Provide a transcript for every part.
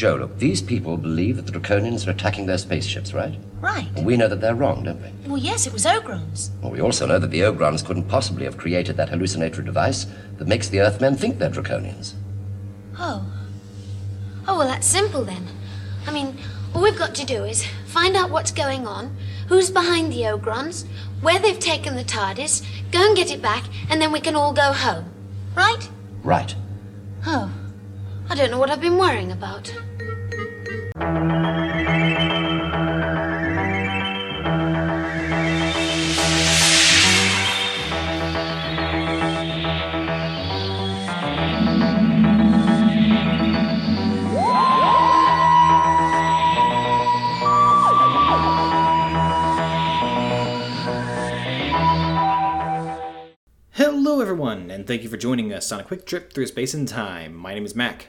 Jo, look, these people believe that the Draconians are attacking their spaceships, right? Right. Well, we know that they're wrong, don't we? Well, yes, it was Ogrons. Well, we also know that the Ogrons couldn't possibly have created that hallucinatory device that makes the Earthmen think they're Draconians. Oh. Oh, well, that's simple then. I mean, all we've got to do is find out what's going on, who's behind the Ogrons, where they've taken the TARDIS, go and get it back, and then we can all go home. Right? Right. Oh. I don't know what I've been worrying about. Hello, everyone, and thank you for joining us on a quick trip through space and time. My name is Mac,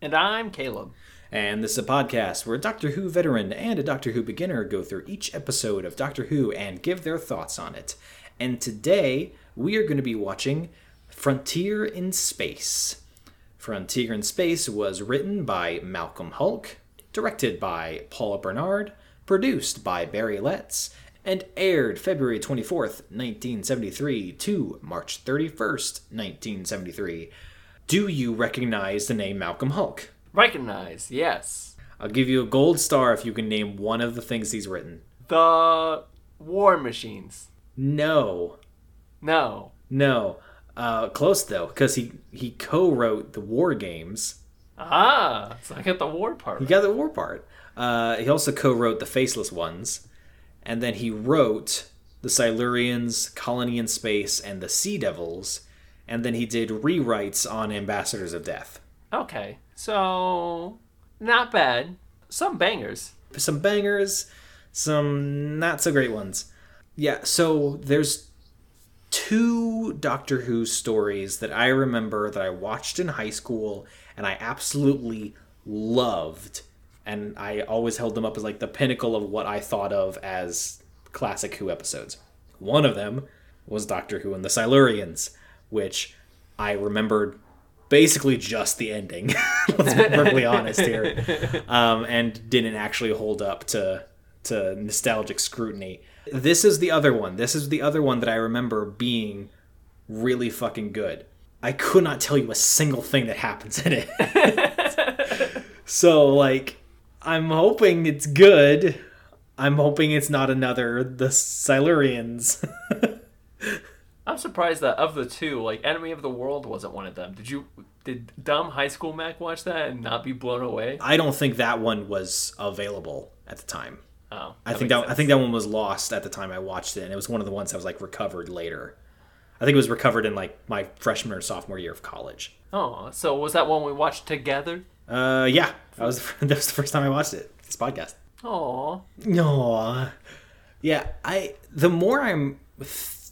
And I'm Caleb. And this is a podcast where a Doctor Who veteran and a Doctor Who beginner go through each episode of Doctor Who and give their thoughts on it. And today we are going to be watching Frontier in Space. Frontier in Space was written by Malcolm Hulke, directed by Paula Bernard, produced by Barry Letts, and aired February 24th, 1973 to March 31st, 1973. Do you recognize the name Malcolm Hulke? Recognize, yes. I'll give you a gold star if you can name one of the things he's written. The War Machines. No. No. No. Uh, close though, because he, he co-wrote the War Games. Ah, so I got the war part. He got the war part. Uh, he also co-wrote the Faceless Ones, and then he wrote the Silurians, Colony in Space, and the Sea Devils, and then he did rewrites on Ambassadors of Death. Okay, so not bad. Some bangers. Some bangers, some not so great ones. Yeah, so there's two Doctor Who stories that I remember that I watched in high school and I absolutely loved. And I always held them up as like the pinnacle of what I thought of as classic Who episodes. One of them was Doctor Who and the Silurians, which I remembered basically just the ending. Let's be perfectly honest here, um, and didn't actually hold up to to nostalgic scrutiny. This is the other one. This is the other one that I remember being really fucking good. I could not tell you a single thing that happens in it. so like, I'm hoping it's good. I'm hoping it's not another the Silurians. I'm surprised that of the two, like Enemy of the World wasn't one of them. Did you? Did dumb high school Mac watch that and not be blown away? I don't think that one was available at the time. Oh, I think that I think that one was lost at the time I watched it, and it was one of the ones that was like recovered later. I think it was recovered in like my freshman or sophomore year of college. Oh, so was that one we watched together? Uh, yeah, that was that was the first time I watched it. This podcast. Oh, No, yeah. I the more I'm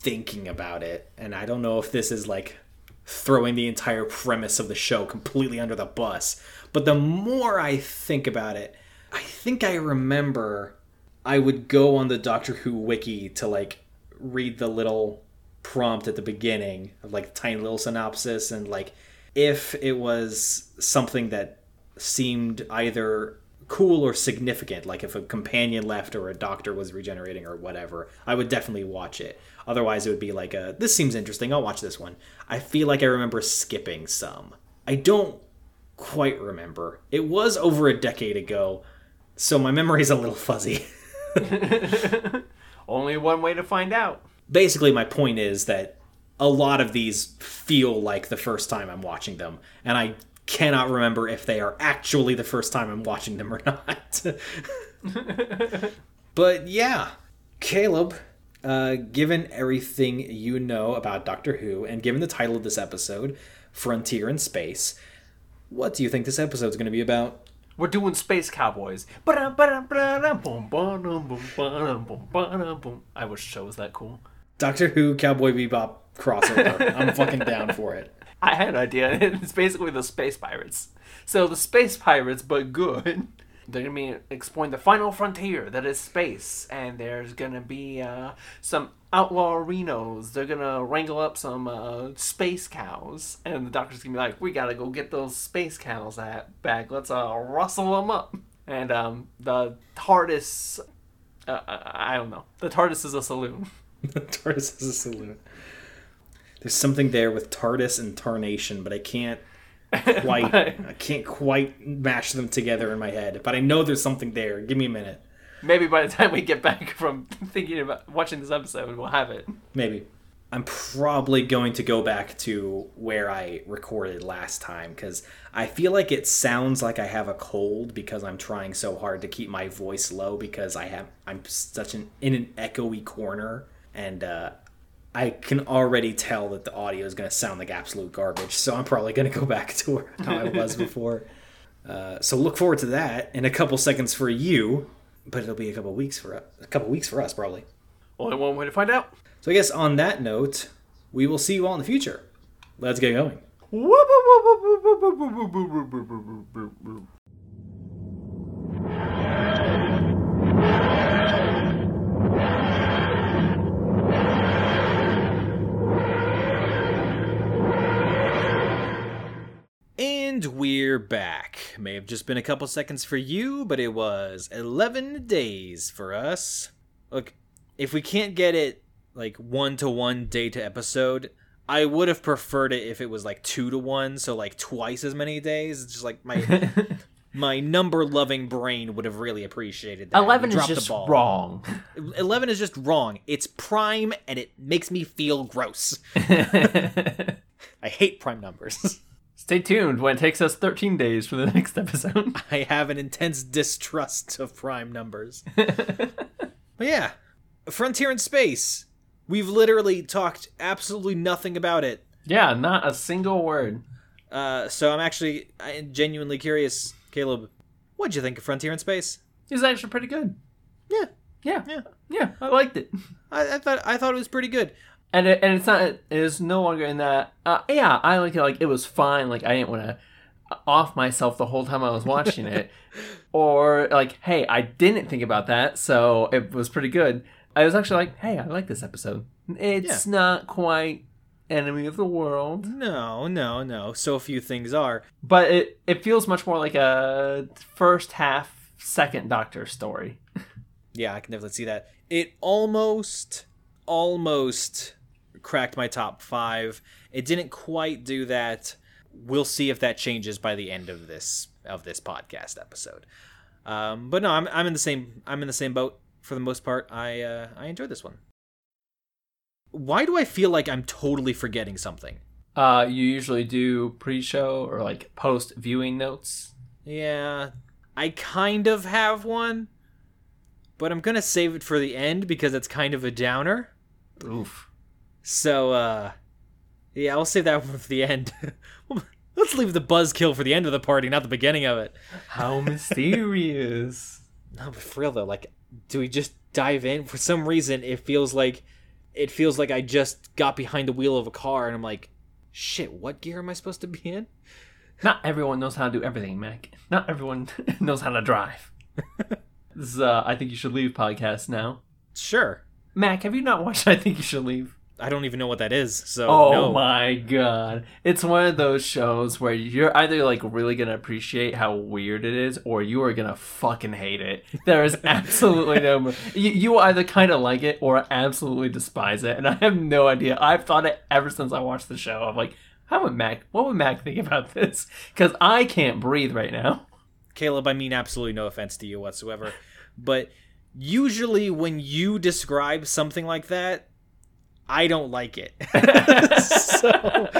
thinking about it, and I don't know if this is like throwing the entire premise of the show completely under the bus, but the more I think about it, I think I remember I would go on the Doctor Who wiki to like read the little prompt at the beginning of like tiny little synopsis and like if it was something that seemed either cool or significant like if a companion left or a doctor was regenerating or whatever i would definitely watch it otherwise it would be like a this seems interesting i'll watch this one. I feel like i remember skipping some. I don't quite remember. It was over a decade ago so my memory's a little fuzzy. Only one way to find out. basically my point is that a lot of these feel like the first time I'm watching them, and I cannot remember if they are actually the first time I'm watching them or not. but yeah, Caleb, uh, given everything you know about Doctor Who, and given the title of this episode, Frontier in Space, what do you think this episode's going to be about? We're doing Space Cowboys. I wish show was that cool. Doctor Who Cowboy Bebop crossover. I'm fucking down for it. I had an idea. It's basically the Space Pirates. So the Space Pirates, but good. They're gonna be exploring the final frontier that is space, and there's gonna be uh, some outlaw Renos. They're gonna wrangle up some uh, space cows, and the doctor's gonna be like, "We gotta go get those space cows at back. Let's uh, rustle them up." And um, the TARDIS, uh, I I don't know. The TARDIS is a saloon. The TARDIS is a saloon. There's something there with TARDIS and Tarnation, but I can't quite I can't quite mash them together in my head. But I know there's something there. Give me a minute. Maybe by the time we get back from thinking about watching this episode, we'll have it. Maybe. I'm probably going to go back to where I recorded last time because I feel like it sounds like I have a cold because I'm trying so hard to keep my voice low because I have I'm such an in an echoey corner and uh, I can already tell that the audio is going to sound like absolute garbage. So I'm probably going to go back to where how I was before. Uh, so look forward to that in a couple seconds for you, but it'll be a couple weeks for a couple weeks for us probably. Only one way to find out. So I guess on that note, we will see you all in the future. Let's get going. And we're back. May have just been a couple seconds for you, but it was 11 days for us. Look, if we can't get it like one to one day to episode, I would have preferred it if it was like two to one, so like twice as many days. It's just like my my number loving brain would have really appreciated that. Eleven is just wrong. 11 is just wrong. It's prime and it makes me feel gross. I hate prime numbers. Stay tuned when it takes us 13 days for the next episode. I have an intense distrust of prime numbers. but yeah, Frontier in Space. We've literally talked absolutely nothing about it. yeah, not a single word. Uh, so I'm actually I'm genuinely curious, Caleb. What'd you think of Frontier in Space? It was actually pretty good. Yeah, Yeah, yeah. yeah, I liked it. I, I thought I thought it was pretty good. And it, and it's not it is no longer in that. Uh, yeah, I like it. Like it was fine. Like I didn't want to off myself the whole time I was watching it, or like, hey, I didn't think about that, so it was pretty good. I was actually like, hey, I like this episode. It's not quite enemy of the world, No, no, no. So few things are. but it it feels much more like a first half, second Doctor story. Yeah, I can definitely see that. It almost, almost cracked my top five. It didn't quite do that. We'll see if that changes by the end of this of this podcast episode. Um, but no, I'm I'm in the same I'm in the same boat for the most part. I uh, I enjoyed this one. Why do I feel like I'm totally forgetting something? Uh, you usually do pre-show or like post viewing notes. Yeah, I kind of have one, but I'm gonna save it for the end because it's kind of a downer. Oof. So, uh, yeah, I'll save that one for the end. Let's leave the buzzkill for the end of the party, not the beginning of it. How mysterious. No, but for real though, like, do we just dive in? For some reason, it feels like it feels like I just got behind the wheel of a car and I'm like, shit, what gear am I supposed to be in? Not everyone knows how to do everything, Mac. Not everyone knows how to drive. this is, uh, I think you should leave podcast now. Sure. Mac, have you not watched I think you should leave? I don't even know what that is. So Oh no. my god. It's one of those shows where you're either like really gonna appreciate how weird it is or you are gonna fucking hate it. There is absolutely no you, you either kind of like it or absolutely despise it and I have no idea. I've thought it ever since I watched the show. I'm like, how would Mac what would Mac think about this? Cuz I can't breathe right now. Caleb, I mean absolutely no offense to you whatsoever, but usually when you describe something like that, I don't like it. so,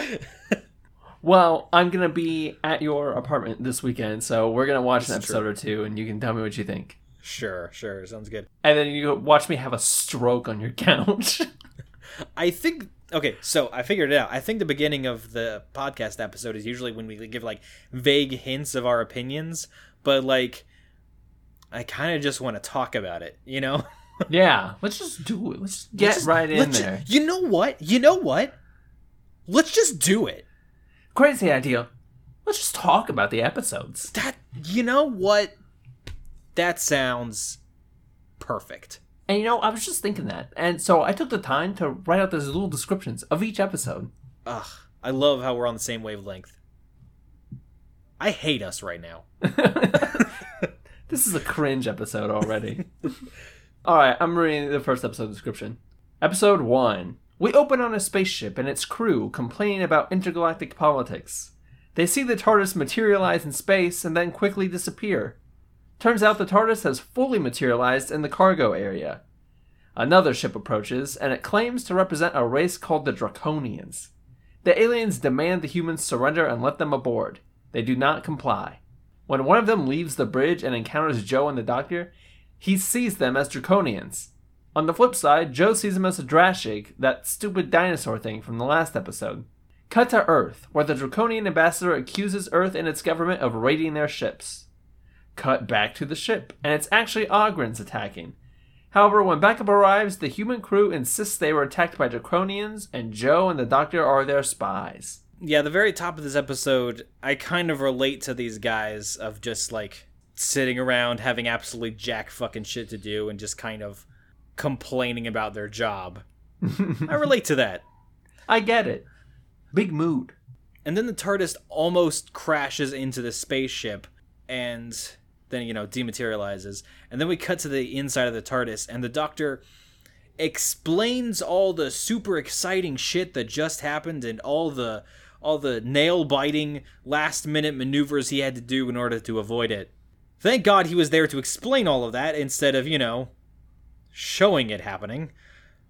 Well, I'm gonna be at your apartment this weekend, so we're gonna watch an This is episode or two, and you can tell me what you think. sure, sure, sounds good. And then you watch me have a stroke on your couch. I think okay, so I figured it out. I think the beginning of the podcast episode is usually when we give like vague hints of our opinions, but like I kind of just want to talk about it, you know? Yeah, let's just do it. Let's get Let's just- right in let's ju- there. you know what? You know what? Let's just do it. Crazy idea. Let's just talk about the episodes. That you know what? That sounds perfect. And you know, I was just thinking that. And so I took the time to write out those little descriptions of each episode. Ugh, I love how we're on the same wavelength. I hate us right now. This is a cringe episode already. All right, I'm reading the first episode description. Episode 1. We open on a spaceship and its crew complaining about intergalactic politics. They see the TARDIS materialize in space and then quickly disappear. Turns out the TARDIS has fully materialized in the cargo area. Another ship approaches, and it claims to represent a race called the Draconians. The aliens demand the humans surrender and let them aboard. They do not comply. When one of them leaves the bridge and encounters Jo and the doctor, he sees them as Draconians. On the flip side, Jo sees them as a Drashig, that stupid dinosaur thing from the last episode. Cut to Earth, where the Draconian ambassador accuses Earth and its government of raiding their ships. Cut back to the ship, and it's actually Ogrons attacking. However, when backup arrives, the human crew insists they were attacked by Draconians, and Jo and the doctor are their spies. Yeah, the very top of this episode, I kind of relate to these guys of just like sitting around having absolutely jack fucking shit to do and just kind of complaining about their job. I relate to that. I get it. Big mood. And then the TARDIS almost crashes into the spaceship and then, you know, dematerializes. And then we cut to the inside of the TARDIS and the doctor explains all the super exciting shit that just happened and all the all the nail biting last minute maneuvers he had to do in order to avoid it. Thank God he was there to explain all of that instead of, you know, showing it happening.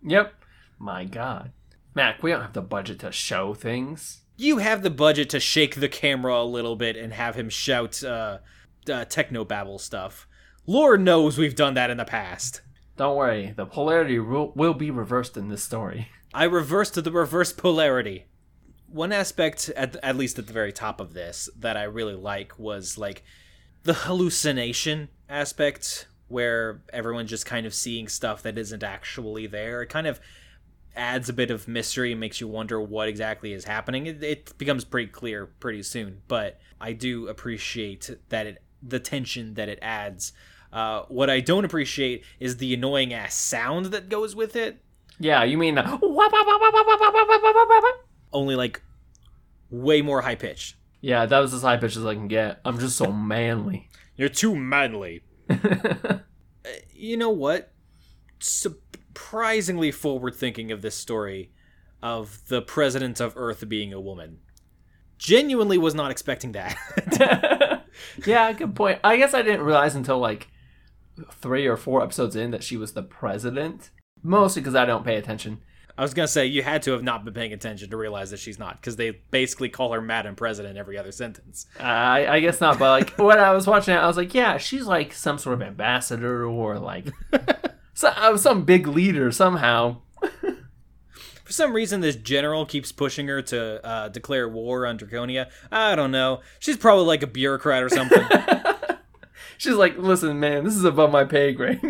Yep. My god. Mac, we don't have the budget to show things. You have the budget to shake the camera a little bit and have him shout uh, uh techno babble stuff. Lord knows we've done that in the past. Don't worry, the polarity will, will be reversed in this story. I reversed to the reverse polarity. One aspect, at, at least at the very top of this, that I really like was like the hallucination aspect, where everyone's just kind of seeing stuff that isn't actually there. It kind of adds a bit of mystery and makes you wonder what exactly is happening. It, it becomes pretty clear pretty soon, but I do appreciate that it the tension that it adds. Uh, what I don't appreciate is the annoying ass sound that goes with it. Yeah, you mean the Only like way more high pitched. Yeah, that was as high pitch as I can get. I'm just so manly. You're too manly. you know what? Surprisingly forward thinking of this story of the president of Earth being a woman. Genuinely was not expecting that. yeah, good point. I guess I didn't realize until like three or four episodes in that she was the president. Mostly because I don't pay attention. I was gonna say you had to have not been paying attention to realize that she's not, because they basically call her Madam President every other sentence. I, I guess not, but like when I was watching it, I was like, yeah, she's like some sort of ambassador or like some, some big leader somehow. For some reason, this general keeps pushing her to uh, declare war on Draconia. I don't know. She's probably like a bureaucrat or something. She's like, listen, man, this is above my pay grade.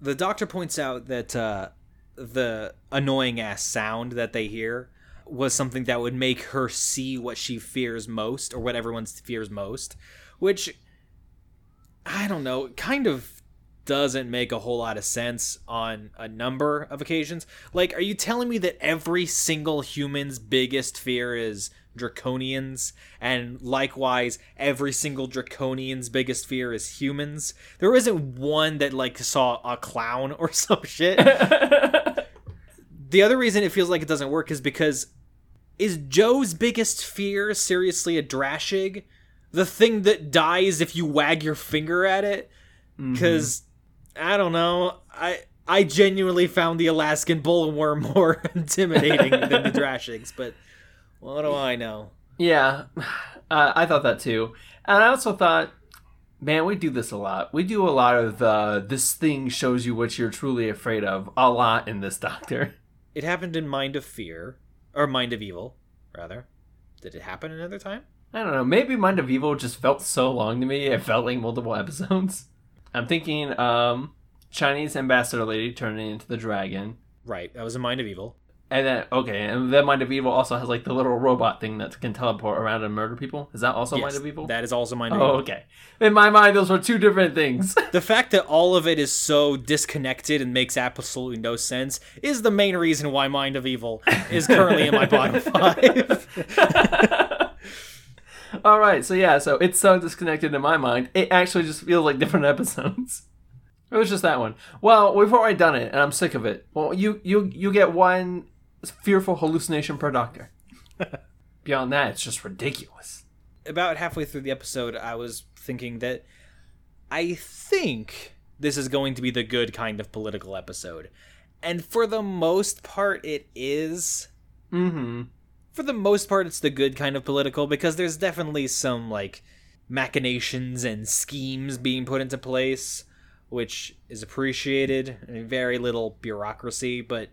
the doctor points out that uh, the annoying ass sound that they hear was something that would make her see what she fears most or what everyone fears most, which I don't know, kind of doesn't make a whole lot of sense on a number of occasions. Like, are you telling me that every single human's biggest fear is draconians and likewise every single draconian's biggest fear is humans there isn't one that like saw a clown or some shit the other reason it feels like it doesn't work is because is joe's biggest fear seriously a drashig the thing that dies if you wag your finger at it because mm-hmm. i don't know i i genuinely found the alaskan bullworm more intimidating than the drashigs but what do I know? Yeah, uh, I thought that too. And I also thought, man, we do this a lot. We do a lot of uh, this thing shows you what you're truly afraid of a lot in this Doctor. It happened in Mind of Fear, or Mind of Evil, rather. Did it happen another time? I don't know. Maybe Mind of Evil just felt so long to me. It felt like multiple episodes. I'm thinking um, Chinese ambassador lady turning into the dragon. Right. That was a Mind of Evil. And then okay, and then Mind of Evil also has like the little robot thing that can teleport around and murder people. Is that also Mind of Evil? That is also Mind of oh, Evil. okay. In my mind, those were two different things. The fact that all of it is so disconnected and makes absolutely no sense is the main reason why Mind of Evil is currently in my bottom five. All right, so yeah, so it's so disconnected in my mind. It actually just feels like different episodes. It was just that one. Well, we've already done it, and I'm sick of it. Well, you you you get one fearful hallucination per doctor. Beyond that, it's just ridiculous. About halfway through the episode, I was thinking that I think this is going to be the good kind of political episode. And for the most part, it is. Mm-hmm. for the most part it's the good kind of political because there's definitely some like machinations and schemes being put into place which is appreciated and very little bureaucracy but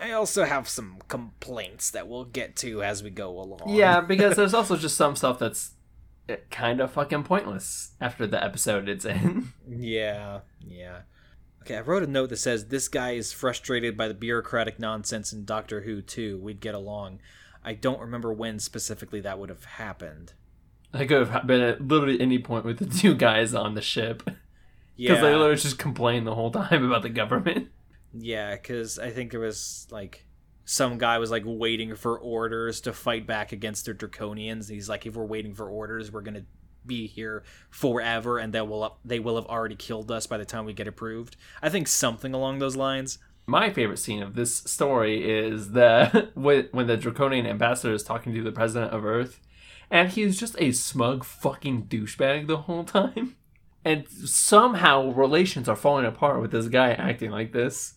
i also have some complaints that we'll get to as we go along Yeah, because there's also just some stuff that's eh, kind of fucking pointless after the episode it's in. yeah yeah okay i wrote a note that says this guy is frustrated by the bureaucratic nonsense in doctor who too we'd get along i don't remember when specifically that would have happened I could have been at literally any point with the two guys on the ship. Yeah, because they literally just complain the whole time about the government. Yeah, because I think there was like some guy was like waiting for orders to fight back against the draconians. He's like, if we're waiting for orders, we're gonna be here forever, and they will they will have already killed us by the time we get approved. I think something along those lines. My favorite scene of this story is the when the Draconian ambassador is talking to the president of Earth, and he's just a smug fucking douchebag the whole time. And somehow relations are falling apart with this guy acting like this.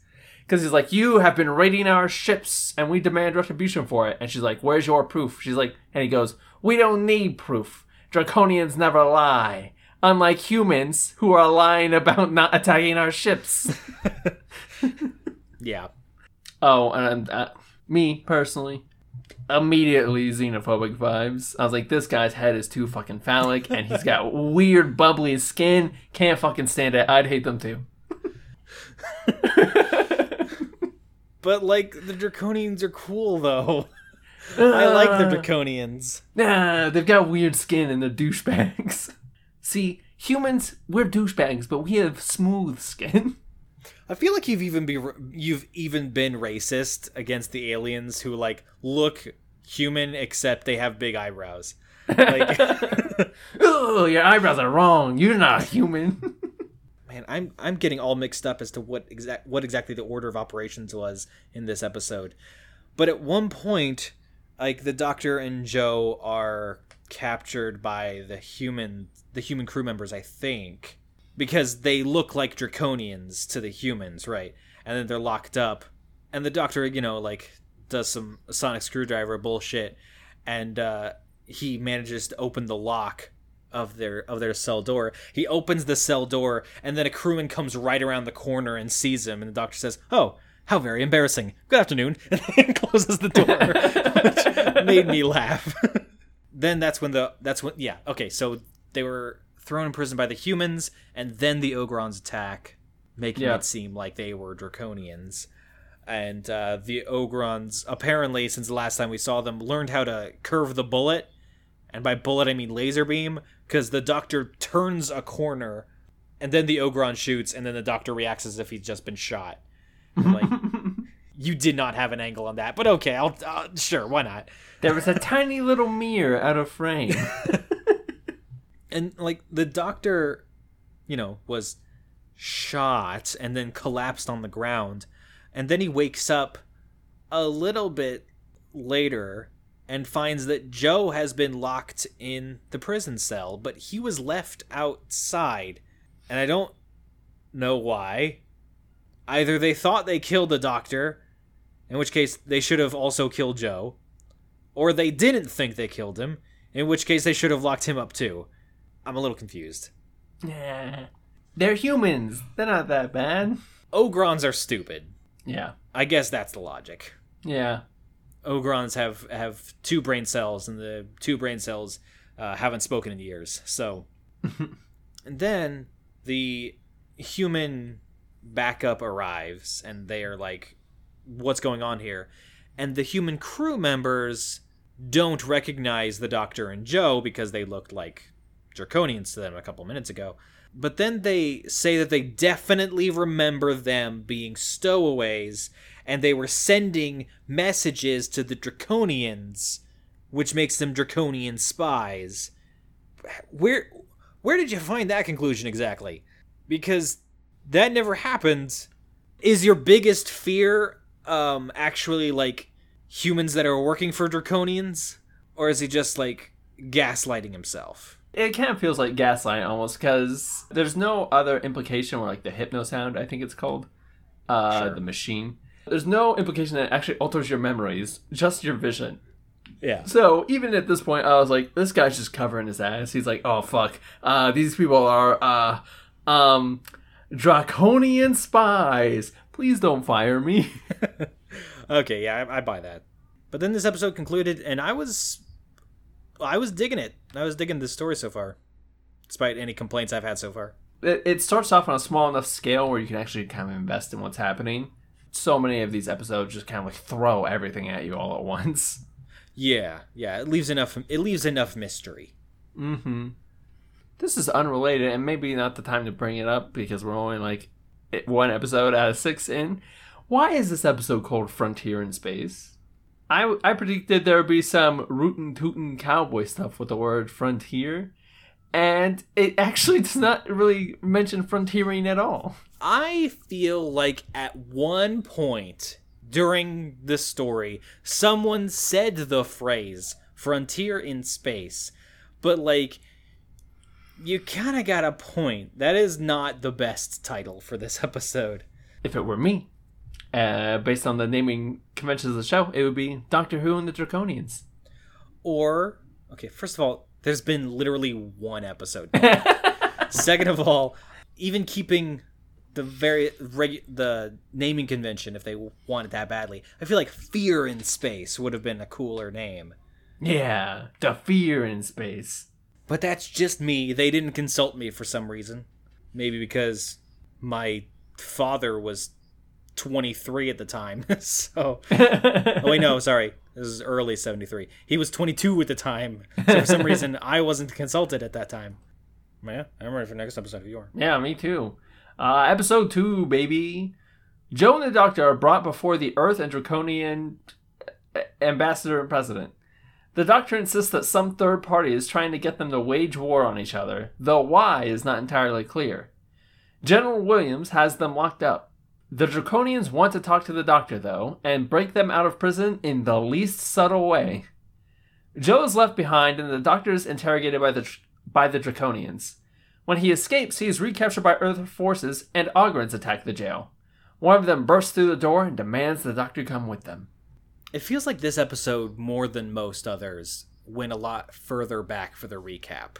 Because he's like, You have been raiding our ships and we demand retribution for it. And she's like, Where's your proof? She's like, And he goes, We don't need proof. Draconians never lie. Unlike humans who are lying about not attacking our ships. Yeah, Oh, and uh, me personally, immediately xenophobic vibes. I was like, this guy's head is too fucking phallic, and he's got weird bubbly skin. Can't fucking stand it. I'd hate them too. but like the draconians are cool though. I like the Uh, draconians. Nah, they've got weird skin and they're douchebags. See, humans, we're douchebags, but we have smooth skin. I feel like you've even be you've even been racist against the aliens who like look human except they have big eyebrows. Like. oh, your eyebrows are wrong. You're not human. Man, I'm I'm getting all mixed up as to what exact what exactly the order of operations was in this episode. But at one point, like the doctor and Jo are captured by the human the human crew members, I think, because they look like draconians to the humans, right? And then they're locked up, and the doctor, you know, like does some sonic screwdriver bullshit, and uh, he manages to open the lock of their of their cell door. He opens the cell door, and then a crewman comes right around the corner and sees him. And the doctor says, "Oh, how very embarrassing. Good afternoon," and then closes the door, which made me laugh. then that's when the that's when yeah okay. So they were thrown in prison by the humans, and then the Ogrons attack, making Yeah. it seem like they were draconians. And uh, the Ogrons, apparently, since the last time we saw them, learned how to curve the bullet and by bullet I mean laser beam, because the doctor turns a corner, and then the Ogron shoots, and then the doctor reacts as if he's just been shot. Like, you did not have an angle on that, but okay, I'll uh, sure, why not? there was a tiny little mirror out of frame. And like the doctor, you know, was shot and then collapsed on the ground, and then he wakes up a little bit later and finds that Jo has been locked in the prison cell, but he was left outside. And I don't know why. Either they thought they killed the doctor, in which case they should have also killed Jo, or they didn't think they killed him, in which case they should have locked him up too. I'm a little confused. Yeah. They're humans. They're not that bad. Ogrons are stupid. Yeah. I guess that's the logic. Yeah. Ogrons have have two brain cells, and the two brain cells uh, haven't spoken in years. So, and then the human backup arrives, and they are like what's going on here. And the human crew members don't recognize the Doctor and Jo because they looked like Draconians to them a couple minutes ago. But then they say that they definitely remember them being stowaways and they were sending messages to the Draconians, which makes them Draconian spies. Where where did you find that conclusion exactly? Because that never happened. Is your biggest fear um actually like humans that are working for Draconians? Or is he just like gaslighting himself? It kind of feels like gaslight almost because there's no other implication where like the hypno sound, I think it's called, uh, Sure. the machine. There's no implication that it actually alters your memories, just your vision. Yeah. So even at this point, I was like, this guy's just covering his ass. He's like, oh fuck, uh, these people are uh, um, draconian spies. Please don't fire me. Okay, yeah, I, I buy that. But then this episode concluded, and I was, I was digging it. I was digging this story so far, despite any complaints I've had so far. it, it starts off on a small enough scale where you can actually kind of invest in what's happening. So many of these episodes just kind of like throw everything at you all at once. Yeah, yeah, it leaves enough. It leaves enough mystery. Mm-hmm. This is unrelated, and maybe not the time to bring it up because we're only like one episode out of six in. Why is this episode called Frontier in Space? I, I predicted there would be some rootin' tootin' cowboy stuff with the word frontier, and it actually does not really mention frontiering at all. I feel like at one point during the story, someone said the phrase "frontier in space," but like. You kind of got a point. That is not the best title for this episode. If it were me, uh, based on the naming conventions of the show, it would be Doctor Who and the Draconians. or okay first of all there's been literally one episode. Second of all even keeping the very regu- the naming convention if they wanted that badly i feel like fear in space would have been a cooler name. Yeah, the fear in space. but that's just me. They didn't consult me for some reason. Maybe because my father was 23 at the time so oh wait no sorry this is early 73 he was 22 at the time so for some reason i wasn't consulted at that time yeah i'm ready for next episode if you are Yeah, me too. Uh, episode two, baby. Jo and the Doctor are brought before the Earth and Draconian ambassador and president. The Doctor insists that some third party is trying to get them to wage war on each other, though why is not entirely clear. General Williams has them locked up. The Draconians want to talk to the Doctor, though, and break them out of prison in the least subtle way. Jo is left behind, and the Doctor is interrogated by the by the Draconians. When he escapes, he is recaptured by Earth forces, and Ogrons attack the jail. One of them bursts through the door and demands the Doctor come with them. it feels like this episode more than most others went a lot further back for the recap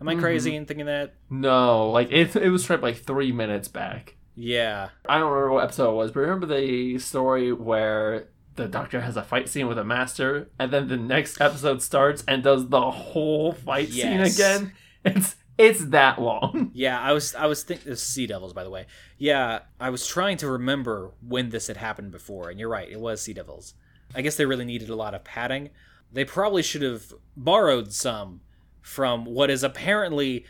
am i mm-hmm. crazy in thinking that No, like it, it was straight like three minutes back. Yeah I don't remember what episode it was, but remember the story where the Doctor has a fight scene with a master, and then the next episode starts and does the whole fight scene again? It's it's that long. Yeah, I was I was thinking Sea Devils, by the way. Yeah, I was trying to remember when this had happened before, and you're right, it was Sea Devils. I guess they really needed a lot of padding. They probably should have borrowed some from what is apparently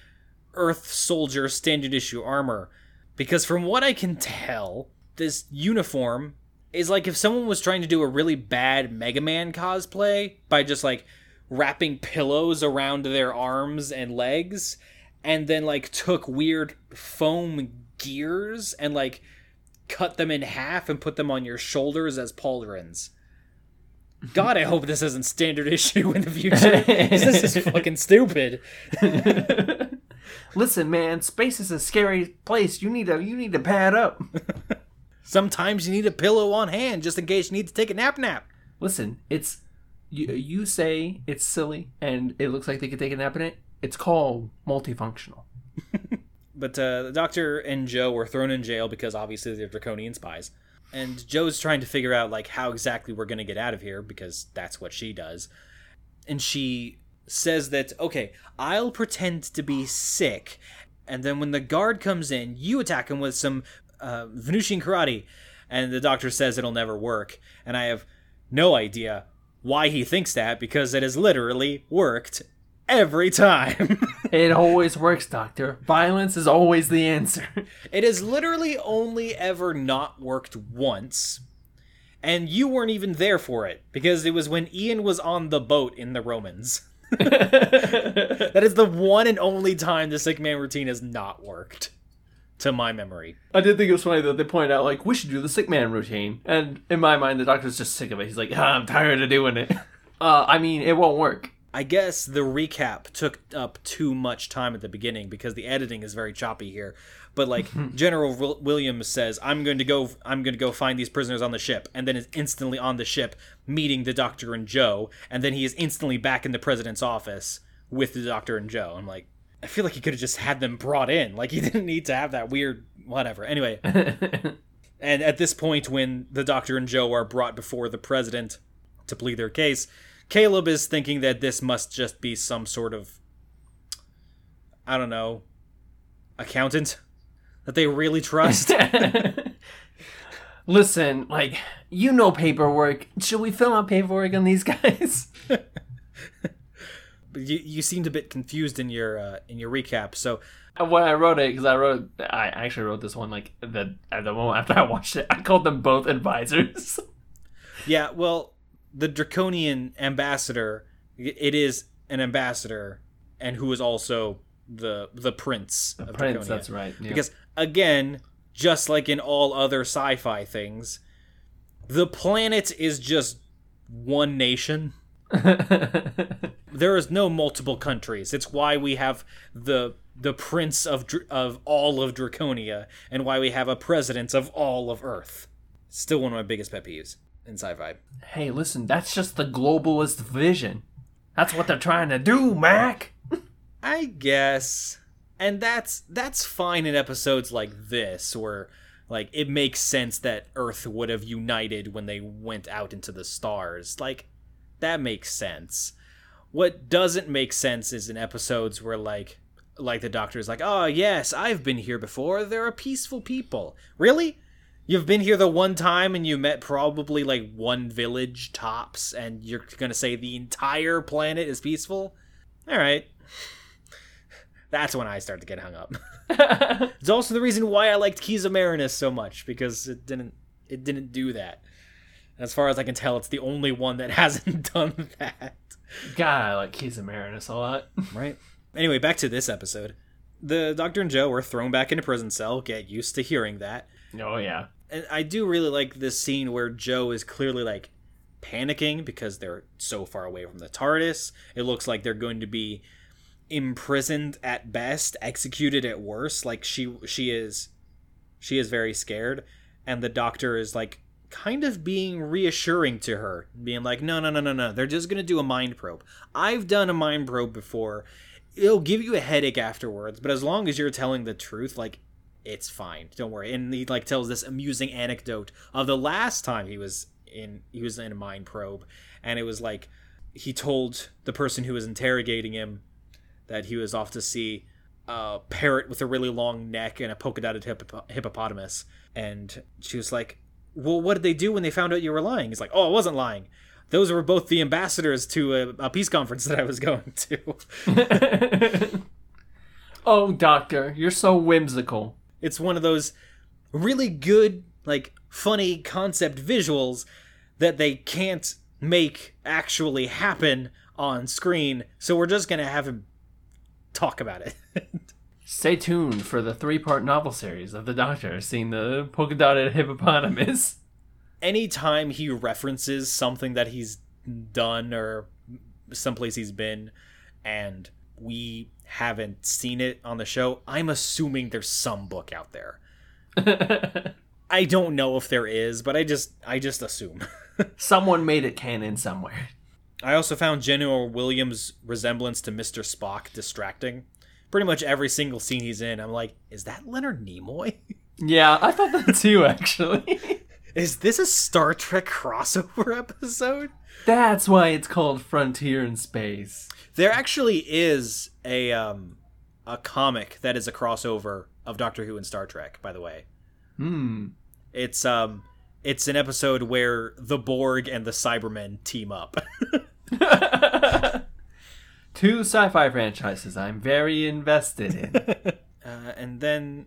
Earth Soldier standard issue armor, because from what I can tell, this uniform is like if someone was trying to do a really bad Mega Man cosplay by just like wrapping pillows around their arms and legs and then like took weird foam gears and like cut them in half and put them on your shoulders as pauldrons. God, I hope this isn't standard issue in the future. this is fucking stupid. Listen, man, space is a scary place. You need to you need to pad up. Sometimes you need a pillow on hand just in case you need to take a nap nap. Listen, it's you, you say it's silly and it looks like they could take a nap in it. It's called multifunctional. But uh, the doctor and Jo were thrown in jail because obviously they're draconian spies. And Jo's trying to figure out like how exactly we're going to get out of here because that's what she does. And she says that okay, I'll pretend to be sick, and then when the guard comes in, you attack him with some uh, Venusian karate, and the doctor says it'll never work. And I have no idea why he thinks that because it has literally worked every time. It always works, Doctor. Violence is always the answer. it has literally only ever not worked once. And you weren't even there for it because it was when Ian was on the boat in the Romans. that is the one and only time the sick man routine has not worked, to my memory. I did think it was funny that they pointed out, like, we should do the sick man routine. And in my mind, the doctor's just sick of it. He's like, ah, I'm tired of doing it. Uh, I mean, it won't work. I guess the recap took up too much time at the beginning because the editing is very choppy here. But like hmm. General Wil- Williams says, "I'm going to go. I'm going to go find these prisoners on the ship," and then is instantly on the ship meeting the Doctor and Jo, and then he is instantly back in the president's office with the Doctor and Jo. I'm like, I feel like he could have just had them brought in. Like he didn't need to have that weird whatever. Anyway, and at this point, when the Doctor and Jo are brought before the president to plead their case, Caleb is thinking that this must just be some sort of, I don't know, accountant that they really trust. Listen, like, you know paperwork. Should we fill out paperwork on these guys? But you, you seemed a bit confused in your uh, in your recap. So when I wrote it, because I wrote, I actually wrote this one like the at the moment after I watched it, I called them both advisors. yeah, well, the draconian ambassador, it is an ambassador, and who is also the the prince of Prince, Draconia. that's right. yeah. Because again, just like in all other sci-fi things, the planet is just one nation. There is no multiple countries. It's why we have the the prince of of all of Draconia and why we have a president of all of Earth. Still one of my biggest pet peeves in sci-fi. hey, listen, that's just the globalist vision. That's what they're trying to do, Mac. I guess. And that's that's fine in episodes like this where like it makes sense that Earth would have united when they went out into the stars. Like that makes sense. What doesn't make sense is in episodes where like like the doctor's like, "Oh, yes, I've been here before. They're a peaceful people." Really? You've been here the one time and you met probably like one village tops and you're to say the entire planet is peaceful? All right. That's when I start to get hung up. it's also the reason why I liked Keys of Marinus so much because it didn't it didn't do that. As far as I can tell, it's the only one that hasn't done that. God, I like Keys of Marinus a lot. Right. Anyway, back to this episode. The Doctor and Jo are thrown back in a prison cell. Get used to hearing that. oh yeah. And I do really like this scene where Jo is clearly like panicking because they're so far away from the TARDIS. It looks like they're going to be imprisoned at best, executed at worst. Like she she is she is very scared and the doctor is like kind of being reassuring to her, being like, "No, no, no, no, no. They're just going to do a mind probe. I've done a mind probe before. It'll give you a headache afterwards, but as long as you're telling the truth, like it's fine. Don't worry." And he like tells this amusing anecdote of the last time he was in he was in a mind probe, and it was like he told the person who was interrogating him that he was off to see a parrot with a really long neck and a polka dotted hippo- hippopotamus. And she was like, Well, what did they do when they found out you were lying? He's like, Oh, I wasn't lying. Those were both the ambassadors to a, a peace conference that I was going to. oh, Doctor, you're so whimsical. it's one of those really good, like, funny concept visuals that they can't make actually happen on screen. So we're just going to have him talk about it. Stay tuned for the three-part novel series of the Doctor seeing the polka dotted hippopotamus. anytime he references something that he's done or someplace he's been and we haven't seen it on the show, I'm assuming there's some book out there. I don't know if there is, but I just I just assume. Someone made it canon somewhere. I also found General Williams' resemblance to Mr. Spock distracting. Pretty much every single scene he's in, I'm like, is that Leonard Nimoy? Yeah, I thought that too, actually. Is this a Star Trek crossover episode? That's why it's called Frontier in Space. There actually is a um a comic that is a crossover of Doctor Who and Star Trek, by the way. Hmm. It's um it's an episode where the Borg and the Cybermen team up. Two sci-fi franchises I'm very invested in. uh, and then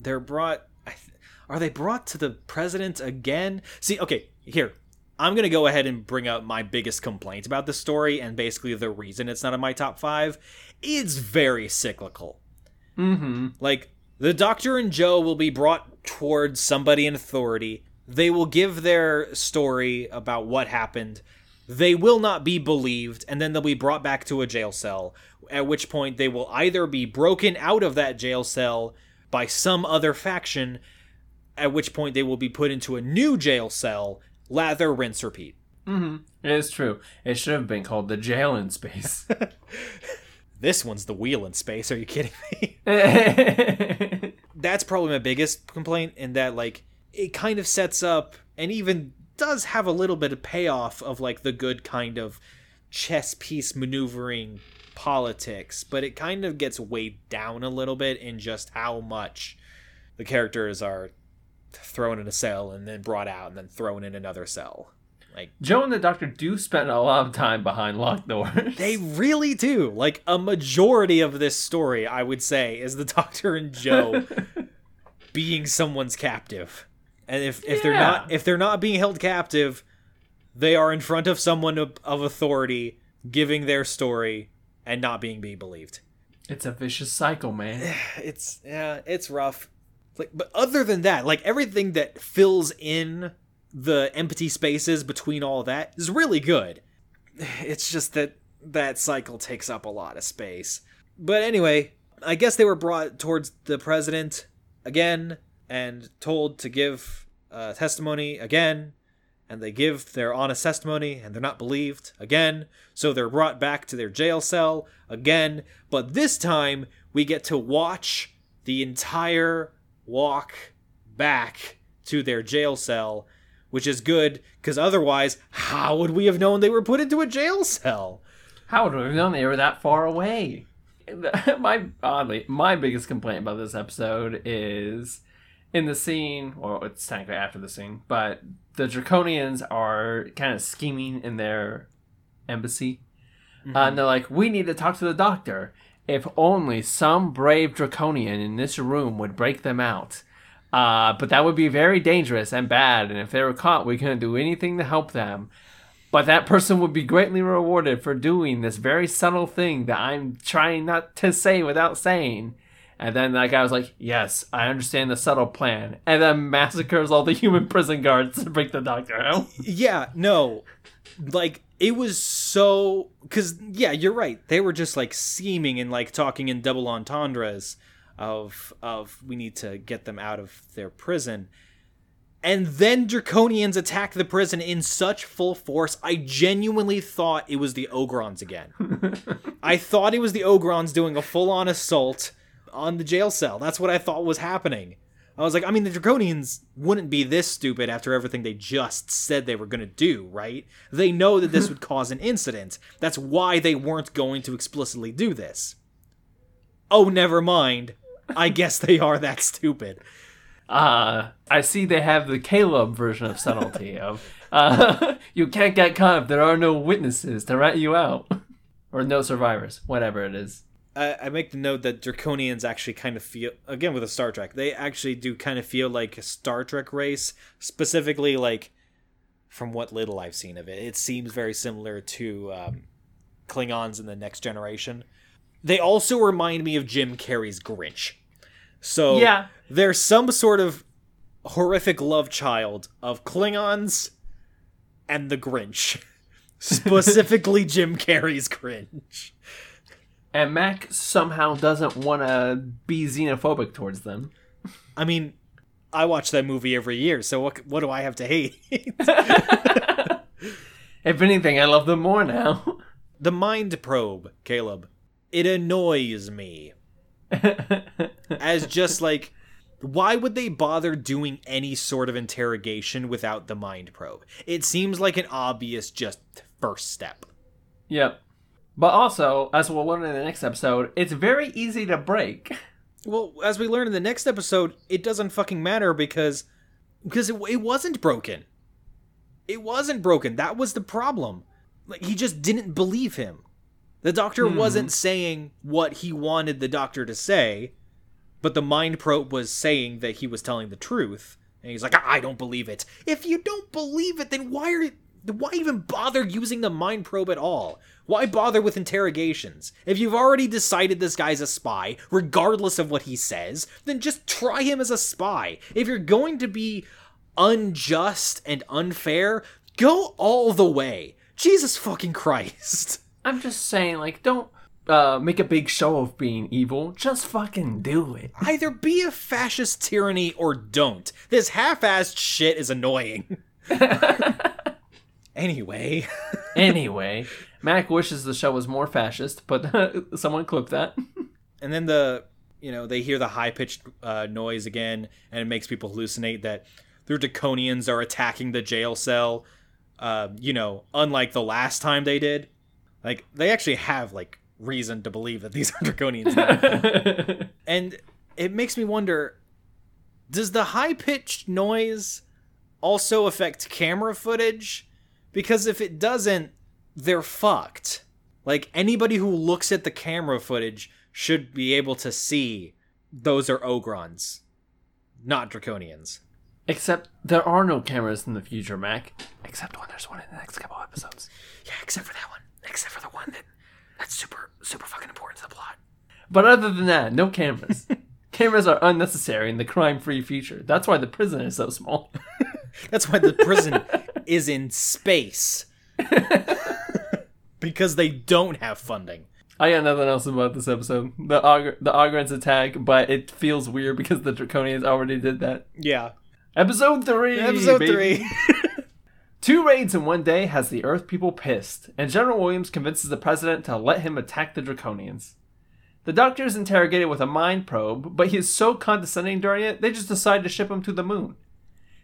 they're brought. I th- Are they brought to the president again? See, okay, here. I'm going to go ahead and bring up my biggest complaint about the story and basically the reason it's not in my top five. It's very cyclical. mm-hmm. Like, the Doctor and Jo will be brought towards somebody in authority. They will give their story about what happened. They will not be believed, and then they'll be brought back to a jail cell, at which point they will either be broken out of that jail cell by some other faction, at which point they will be put into a new jail cell, lather, rinse, repeat. Mm-hmm. It is true. It should have been called the jail in space. This one's the wheel in space, are you kidding me? that's probably my biggest complaint in that like it kind of sets up and even does have a little bit of payoff of like the good kind of chess piece maneuvering politics but it kind of gets weighed down a little bit in just how much the characters are thrown in a cell and then brought out and then thrown in another cell. Like Jo and the Doctor do spend a lot of time behind locked doors. they really do. Like a majority of this story i would say is the doctor and jo being someone's captive and if, if they're not if they're not being held captive they are in front of someone of, of authority giving their story and not being be believed. It's a vicious cycle, man. it's yeah it's rough. Like but other than that like everything that fills in the empty spaces between all that is really good. It's just that that cycle takes up a lot of space. But anyway i guess they were brought towards the president again and told to give uh, testimony again and they give their honest testimony and they're not believed again. So they're brought back to their jail cell again. But this time we get to watch the entire walk back to their jail cell which is good because otherwise how would we have known they were put into a jail cell? How would we have known they were that far away? my oddly, my biggest complaint about this episode is in the scene. Well, it's technically after the scene, but the Draconians are kind of scheming in their embassy, uh, and they're like, "We need to talk to the doctor. If only some brave Draconian in this room would break them out." Uh, but that would be very dangerous and bad, and if they were caught, we couldn't do anything to help them. But that person would be greatly rewarded for doing this very subtle thing that I'm trying not to say without saying. And then that guy was like, Yes, I understand the subtle plan. And then massacres all the human prison guards to break the doctor out. yeah no like it was so because yeah you're right they were just like seeming and like talking in double entendres of of we need to get them out of their prison and then draconians attack the prison in such full force i genuinely thought it was the ogrons again i thought it was the ogrons doing a full-on assault on the jail cell that's what i thought was happening I was like, I mean, the Draconians wouldn't be this stupid after everything they just said they were going to do, right? They know that this would cause an incident. That's why they weren't going to explicitly do this. Oh, never mind. I guess they are that stupid. Uh, I see they have the Caleb version of subtlety of uh, you can't get caught if there are no witnesses to rat you out. or no survivors, whatever it is. I, I make the note that Draconians actually kind of feel, again with a Star Trek, they actually do kind of feel like a Star Trek race, specifically like from what little I've seen of it. It seems very similar to um, Klingons in the Next Generation. They also remind me of Jim Carrey's Grinch. So Yeah. there's some sort of horrific love child of Klingons and the Grinch. Specifically Jim Carrey's Grinch. And Mac somehow doesn't want to be xenophobic towards them. I mean, I watch that movie every year, so what what do I have to hate? If anything, I love them more now. the mind probe, Caleb. It annoys me. As just like why would they bother doing any sort of interrogation without the mind probe? It seems like an obvious just first step. yep. But also, as we'll learn in the next episode, it's very easy to break. Well, as we learn in the next episode, it doesn't fucking matter because because it, it wasn't broken. It wasn't broken. That was the problem. Like he just didn't believe him. The doctor mm-hmm. wasn't saying what he wanted the doctor to say, but the mind probe was saying that he was telling the truth. And he's like, I don't believe it. If you don't believe it, then why are why even bother using the mind probe at all? Why bother with interrogations? If you've already decided this guy's a spy, regardless of what he says, then just try him as a spy. If you're going to be unjust and unfair, go all the way. Jesus fucking Christ. I'm just saying, like, don't uh, make a big show of being evil. Just fucking do it. Either be a fascist tyranny or don't. This half-assed shit is annoying. anyway, Anyway, Mac wishes the show was more fascist, but someone clipped that. and then the you know they hear the high-pitched uh, noise again, and it makes people hallucinate that their draconians are attacking the jail cell. Uh, you know, unlike the last time they did, like they actually have like reason to believe that these are draconians. and it makes me wonder: Does the high-pitched noise also affect camera footage? Because if it doesn't, they're fucked. Like anybody who looks at the camera footage should be able to see those are Ogrons, not Draconians. Except there are no cameras in the future, Mac. Except when there's one in the next couple episodes. Yeah, except for that one. Except for the one that that's super super fucking important to the plot. But other than that, no cameras. cameras are unnecessary in the crime-free future. That's why the prison is so small. That's why the prison is in space. because they don't have funding. I got nothing else about this episode. The Og- the attack, but it feels weird because the Draconians already did that. Yeah. Episode three. Episode baby. 3. Two raids in one day has the Earth people pissed, and General Williams convinces the president to let him attack the Draconians. The doctor is interrogated with a mind probe, but he is so condescending during it, they just decide to ship him to the moon.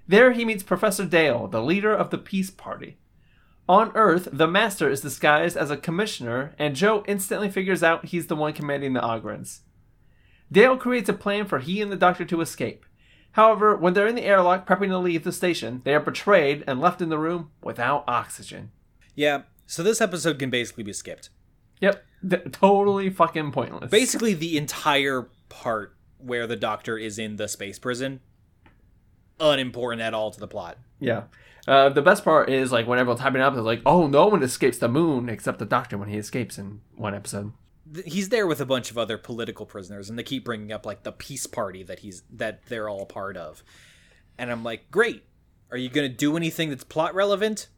There he meets Professor Dale, the leader of the Peace Party. On Earth, the Master is disguised as a commissioner, and Jo instantly figures out he's the one commanding the Ogrons. Dale creates a plan for he and the Doctor to escape. However, when they're in the airlock prepping to leave the station, they are betrayed and left in the room without oxygen. Yeah. So this episode can basically be skipped. Yep, th- totally fucking pointless. Basically the entire part where the doctor is in the space prison unimportant at all to the plot. yeah. Uh, the best part is like when everyone's hyping up, they're like, "Oh, no one escapes the moon except the Doctor when he escapes in one episode." He's there with a bunch of other political prisoners and they keep bringing up like the peace party that he's that they're all a part of. And I'm like, "Great. Are you going to do anything that's plot relevant?"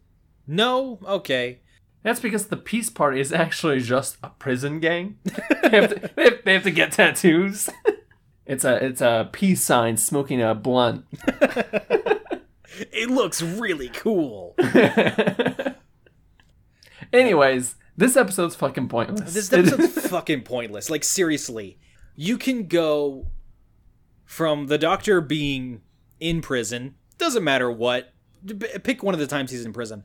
No? Okay. That's because the Peace Party is actually just a prison gang. they, have to, they, have, they have to get tattoos. it's a it's a peace sign smoking a blunt. It looks really cool. Anyways, this episode's fucking pointless. This episode's fucking pointless. Like seriously, you can go from the doctor being in prison, doesn't matter what, pick one of the times he's in prison,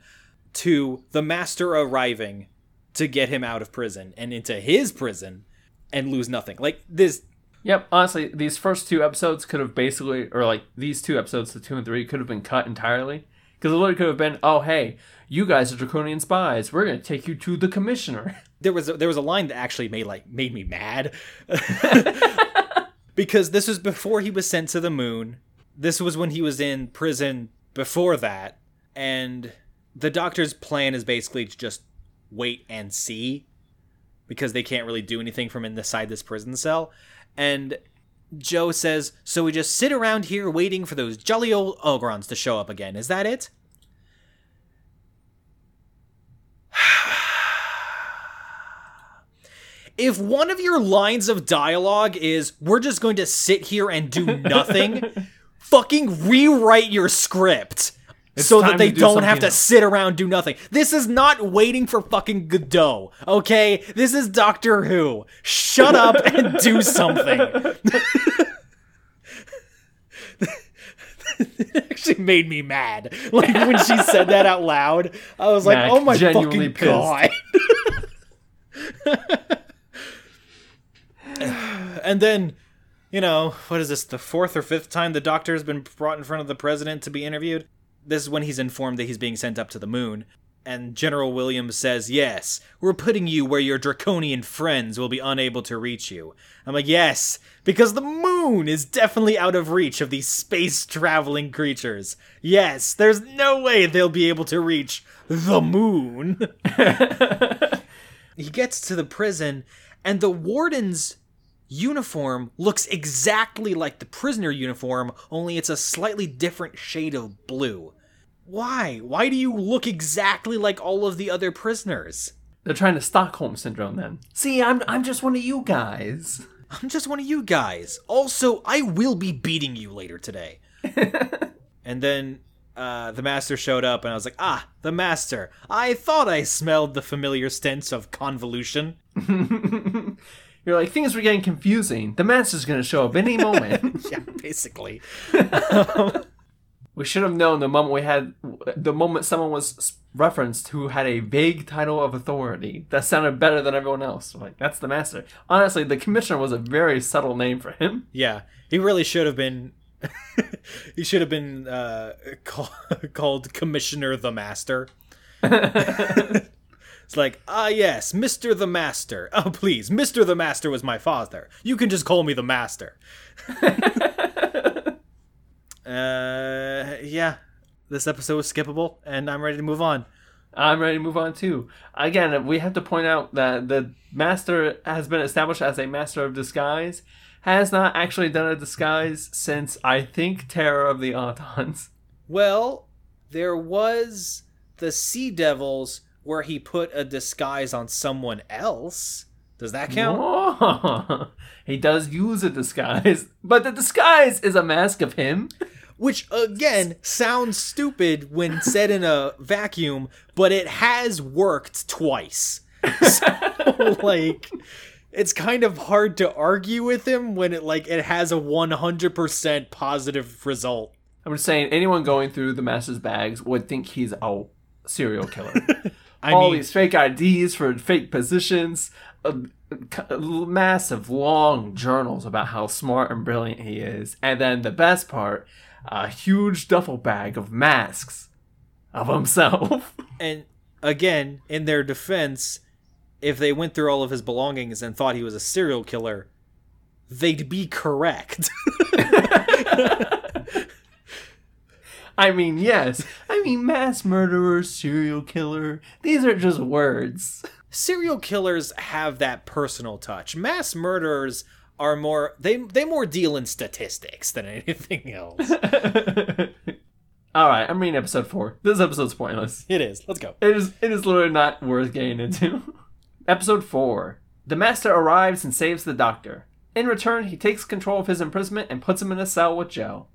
to the master arriving to get him out of prison and into his prison and lose nothing. Like this Yep, honestly, these first two episodes could have basically, or like these two episodes, the two and three, could have been cut entirely. Because it literally could have been, oh, hey, you guys are Draconian spies. We're going to take you to the commissioner. there was a, there was a line that actually made like made me mad because this was before he was sent to the moon. This was when he was in prison before that, and the doctor's plan is basically to just wait and see because they can't really do anything from inside this prison cell. And Jo says, "So we just sit around here waiting for those jolly old Ogrons to show up again. Is that it?" if one of your lines of dialogue is we're just going to sit here and do nothing fucking rewrite your script so that they do don't have to else. sit around do nothing this is not waiting for fucking godot okay this is doctor who shut up and do something it actually made me mad like when she said that out loud i was like Mac, oh my fucking pissed. god and then you know, what is this, the fourth or fifth time the doctor has been brought in front of the president to be interviewed? This is when he's informed that he's being sent up to the moon. And General Williams says, Yes, we're putting you where your draconian friends will be unable to reach you. I'm like, Yes, because the moon is definitely out of reach of these space traveling creatures. Yes, there's no way they'll be able to reach the moon. he gets to the prison, and the warden's uniform looks exactly like the prisoner uniform, only it's a slightly different shade of blue. Why? Why do you look exactly like all of the other prisoners? They're trying to Stockholm syndrome then. See, I'm I'm just one of you guys. I'm just one of you guys. Also, I will be beating you later today. and then uh, the master showed up, and I was like, ah, the master. I thought I smelled the familiar stench of convolution. You're like, things were getting confusing. The master's gonna show up any moment. yeah, basically. we should have known the moment we had, the moment someone was referenced who had a vague title of authority that sounded better than everyone else. Like, that's the master. Honestly, the commissioner was a very subtle name for him. Yeah, he really should have been. he should have been uh, call, called Commissioner the Master. It's like, ah, yes, Mr. the Master. Oh, please, Mr. the Master was my father. You can just call me the Master. uh, yeah, this episode was skippable, and I'm ready to move on. I'm ready to move on too. Again, we have to point out that the Master has been established as a Master of Disguise, has not actually done a disguise since, I think, Terror of the Autons. Well, there was the Sea Devils where he put a disguise on someone else. Does that count? Oh, he does use a disguise, but the disguise is a mask of him. Which again sounds stupid when said in a vacuum, but it has worked twice. So, like it's kind of hard to argue with him when it like it has a 100% positive result. I'm just saying anyone going through the master's bags would think he's a serial killer. I all mean, these fake IDs for fake positions, a, a massive long journals about how smart and brilliant he is, and then the best part, a huge duffel bag of masks of himself. and again, in their defense, if they went through all of his belongings and thought he was a serial killer, they'd be correct. I mean, yes. I mean, mass murderer, serial killer. These are just words. serial killers have that personal touch. Mass murderers are more they they more deal in statistics than anything else. All right, I'm reading episode four. This episode's pointless. it is. Let's go. It is. It is literally not worth getting into. episode four. The master arrives and saves the doctor. In return, he takes control of his imprisonment and puts him in a cell with Jo.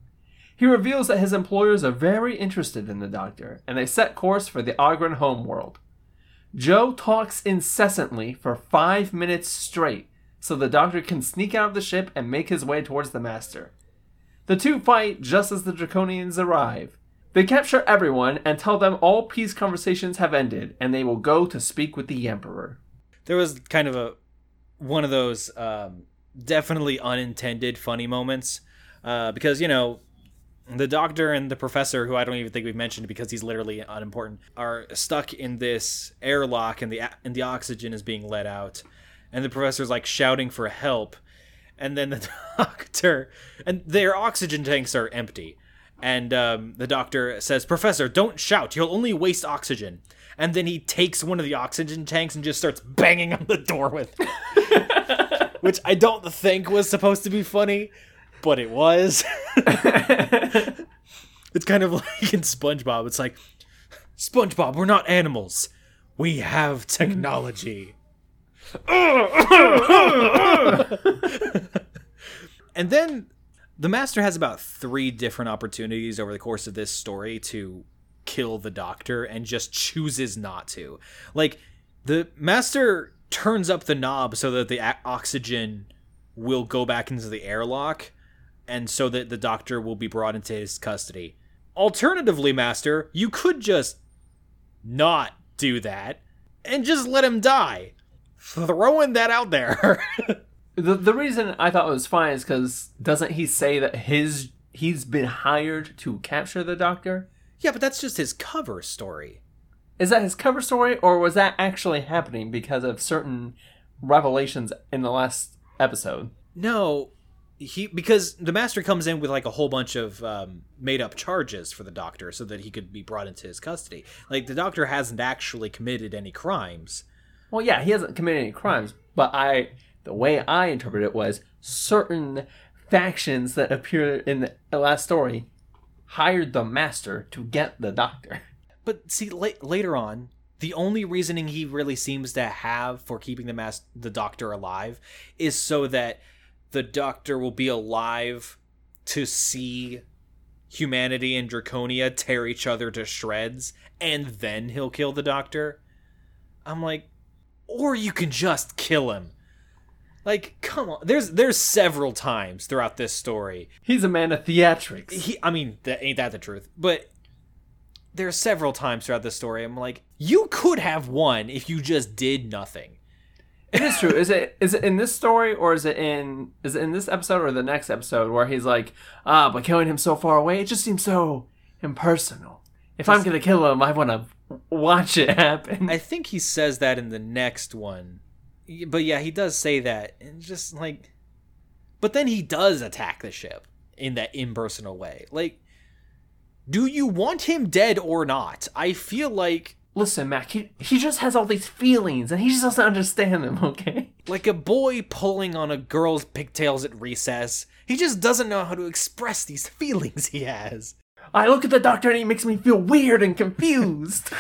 He reveals that his employers are very interested in the doctor, and they set course for the Ogron homeworld. Jo talks incessantly for five minutes straight, so the doctor can sneak out of the ship and make his way towards the master. The two fight just as the Draconians arrive. They capture everyone and tell them all peace conversations have ended, and they will go to speak with the Emperor. There was kind of a one of those um, definitely unintended funny moments uh, because you know the doctor and the professor, who I don't even think we've mentioned because he's literally unimportant, are stuck in this airlock, and the and the oxygen is being let out, and the professor's like shouting for help, and then the doctor and their oxygen tanks are empty, and um, the doctor says, "Professor, don't shout. You'll only waste oxygen." And then he takes one of the oxygen tanks and just starts banging on the door with, it. which I don't think was supposed to be funny but it was. it's kind of like in SpongeBob. It's like, SpongeBob, we're not animals. We have technology. and then the master has about three different opportunities over the course of this story to kill the doctor and just chooses not to. Like, the master turns up the knob so that the oxygen will go back into the airlock and so that the doctor will be brought into his custody. Alternatively, Master, you could just not do that and just let him die. Throwing that out there. The the reason I thought it was fine is because doesn't he say that his he's been hired to capture the doctor? Yeah, but that's just his cover story. Is that his cover story, or was that actually happening because of certain revelations in the last episode? No, he because the master comes in with like a whole bunch of um, made up charges for the doctor so that he could be brought into his custody. Like the doctor hasn't actually committed any crimes. Well, yeah, he hasn't committed any crimes, but I the way I interpret it was certain factions that appear in the last story hired the master to get the doctor. But see, la- later on, the only reasoning he really seems to have for keeping the mas- the doctor alive is so that the doctor will be alive to see humanity and Draconia tear each other to shreds, and then he'll kill the doctor. I'm like, or you can just kill him. Like, come on. There's there's several times throughout this story He's a man of theatrics. he i mean that ain't that the truth but there are several times throughout the story i'm like you could have won if you just did nothing It is true. Is it is it in this story or is it in is it in this episode or the next episode where he's like, ah, but killing him so far away, it just seems so impersonal. If I'm gonna kill him, I want to watch it happen. i think he says that in the next one but yeah he does say that and just like but then he does attack the ship in that impersonal way like do you want him dead or not i feel like Listen, Mac, he, he just has all these feelings and he just doesn't understand them. Okay. like a boy pulling on a girl's pigtails at recess he just doesn't know how to express these feelings he has I look at the doctor and he makes me feel weird and confused.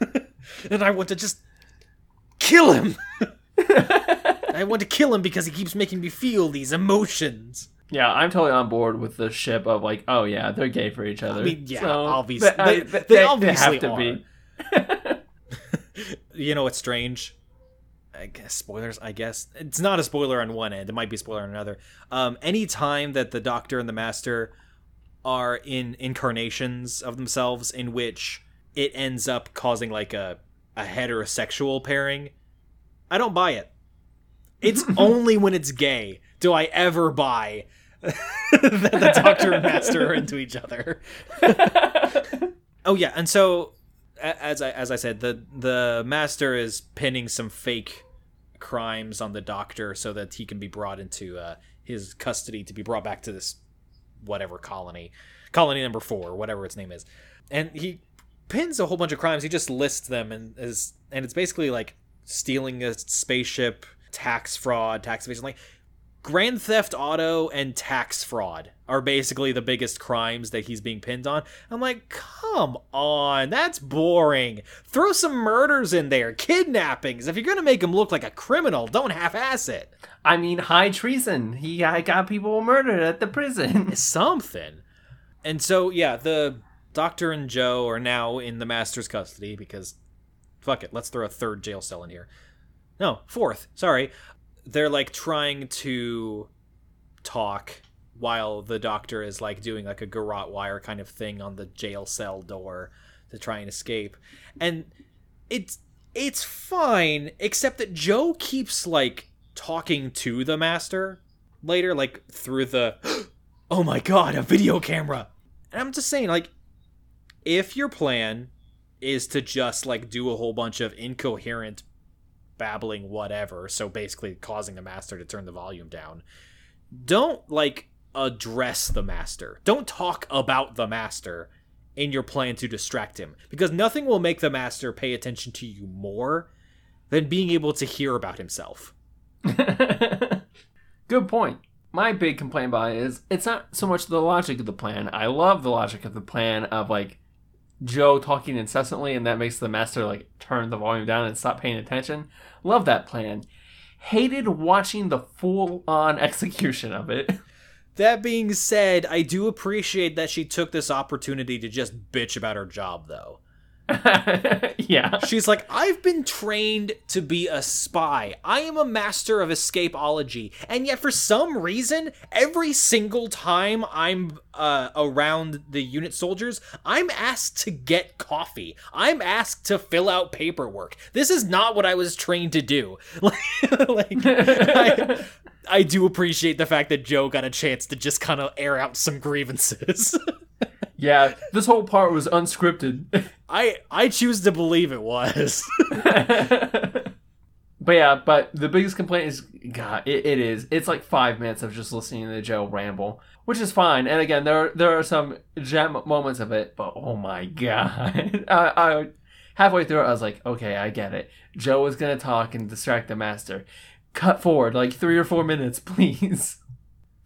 and I want to just kill him. I want to kill him because he keeps making me feel these emotions. yeah, I'm totally on board with the ship of like, oh yeah, they're gay for each other. I mean, yeah, So, obviously, th- uh, I- they, th- they obviously have to are. be. You know what's strange? I guess spoilers. I guess it's not a spoiler on one end. It might be a spoiler on another. Um, any time that the Doctor and the Master are in incarnations of themselves in which it ends up causing like a a heterosexual pairing, I don't buy it. It's only when it's gay do I ever buy that the Doctor and Master are into each other. oh yeah, and so as I as I said, the the Master is pinning some fake crimes on the Doctor so that he can be brought into uh, his custody to be brought back to this whatever colony, colony number four, whatever its name is, and he pins a whole bunch of crimes. He just lists them and is and it's basically like stealing a spaceship, tax fraud, tax evasion, like Grand Theft Auto and tax fraud are basically the biggest crimes that he's being pinned on. I'm like, come on, that's boring. Throw some murders in there, kidnappings. If you're gonna make him look like a criminal, don't half-ass it. I mean, high treason. He I got people murdered at the prison. Something. And so, yeah, the Doctor and Jo are now in the Master's custody because, fuck it, let's throw a third jail cell in here. No, fourth. Sorry. They're like trying to talk while the Doctor is like doing like a garrote wire kind of thing on the jail cell door to try and escape. And it's it's fine, except that Jo keeps like talking to the Master later, like through the oh my god, a video camera. And I'm just saying, like, if your plan is to just like do a whole bunch of incoherent babbling whatever, so basically causing the master to turn the volume down, don't like address the master. Don't talk about the master in your plan to distract him because nothing will make the master pay attention to you more than being able to hear about himself. Good point. My big complaint about it is it's not so much the logic of the plan. I love the logic of the plan of like Jo talking incessantly and that makes the master like turn the volume down and stop paying attention. Love that plan. Hated watching the full on execution of it. That being said, I do appreciate that she took this opportunity to just bitch about her job, though. yeah. She's like, I've been trained to be a spy. I am a master of escapology. And yet, for some reason, every single time I'm uh, around the unit soldiers, I'm asked to get coffee. I'm asked to fill out paperwork. This is not what I was trained to do. like, I, I do appreciate the fact that Jo got a chance to just kind of air out some grievances. Yeah, this whole part was unscripted. I I choose to believe it was. but yeah, but the biggest complaint is God, it, it is. It's like five minutes of just listening to Jo ramble, which is fine. And again, there are, there are some gem moments of it, but oh my God, I, I halfway through it, I was like, okay, I get it. Jo is gonna talk and distract the master. Cut forward like three or four minutes, please.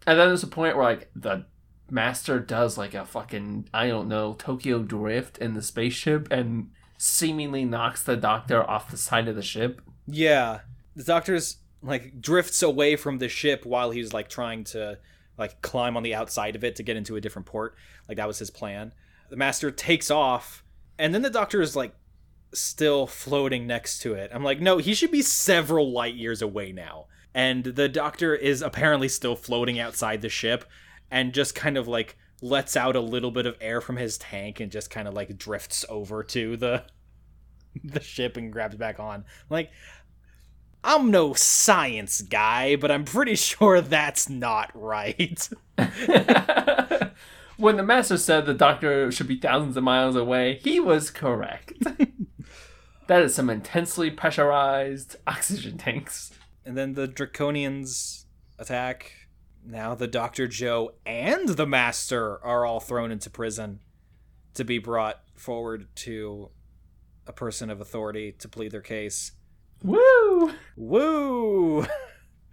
And then there's a point where like the master does like a fucking I don't know Tokyo drift in the spaceship and seemingly knocks the doctor off the side of the ship. yeah, the doctor's like drifts away from the ship while he's like trying to like climb on the outside of it to get into a different port. Like that was his plan. The master takes off, and then the doctor is like still floating next to it. I'm like, no, he should be several light years away now. And the doctor is apparently still floating outside the ship and just kind of like lets out a little bit of air from his tank and just kind of like drifts over to the the ship and grabs back on. Like I'm no science guy, but I'm pretty sure that's not right. when the master said the doctor should be thousands of miles away, he was correct. that is some intensely pressurized oxygen tanks. And then the Draconians attack. Now the Dr. Jo and the Master are all thrown into prison to be brought forward to a person of authority to plead their case. Woo! Woo!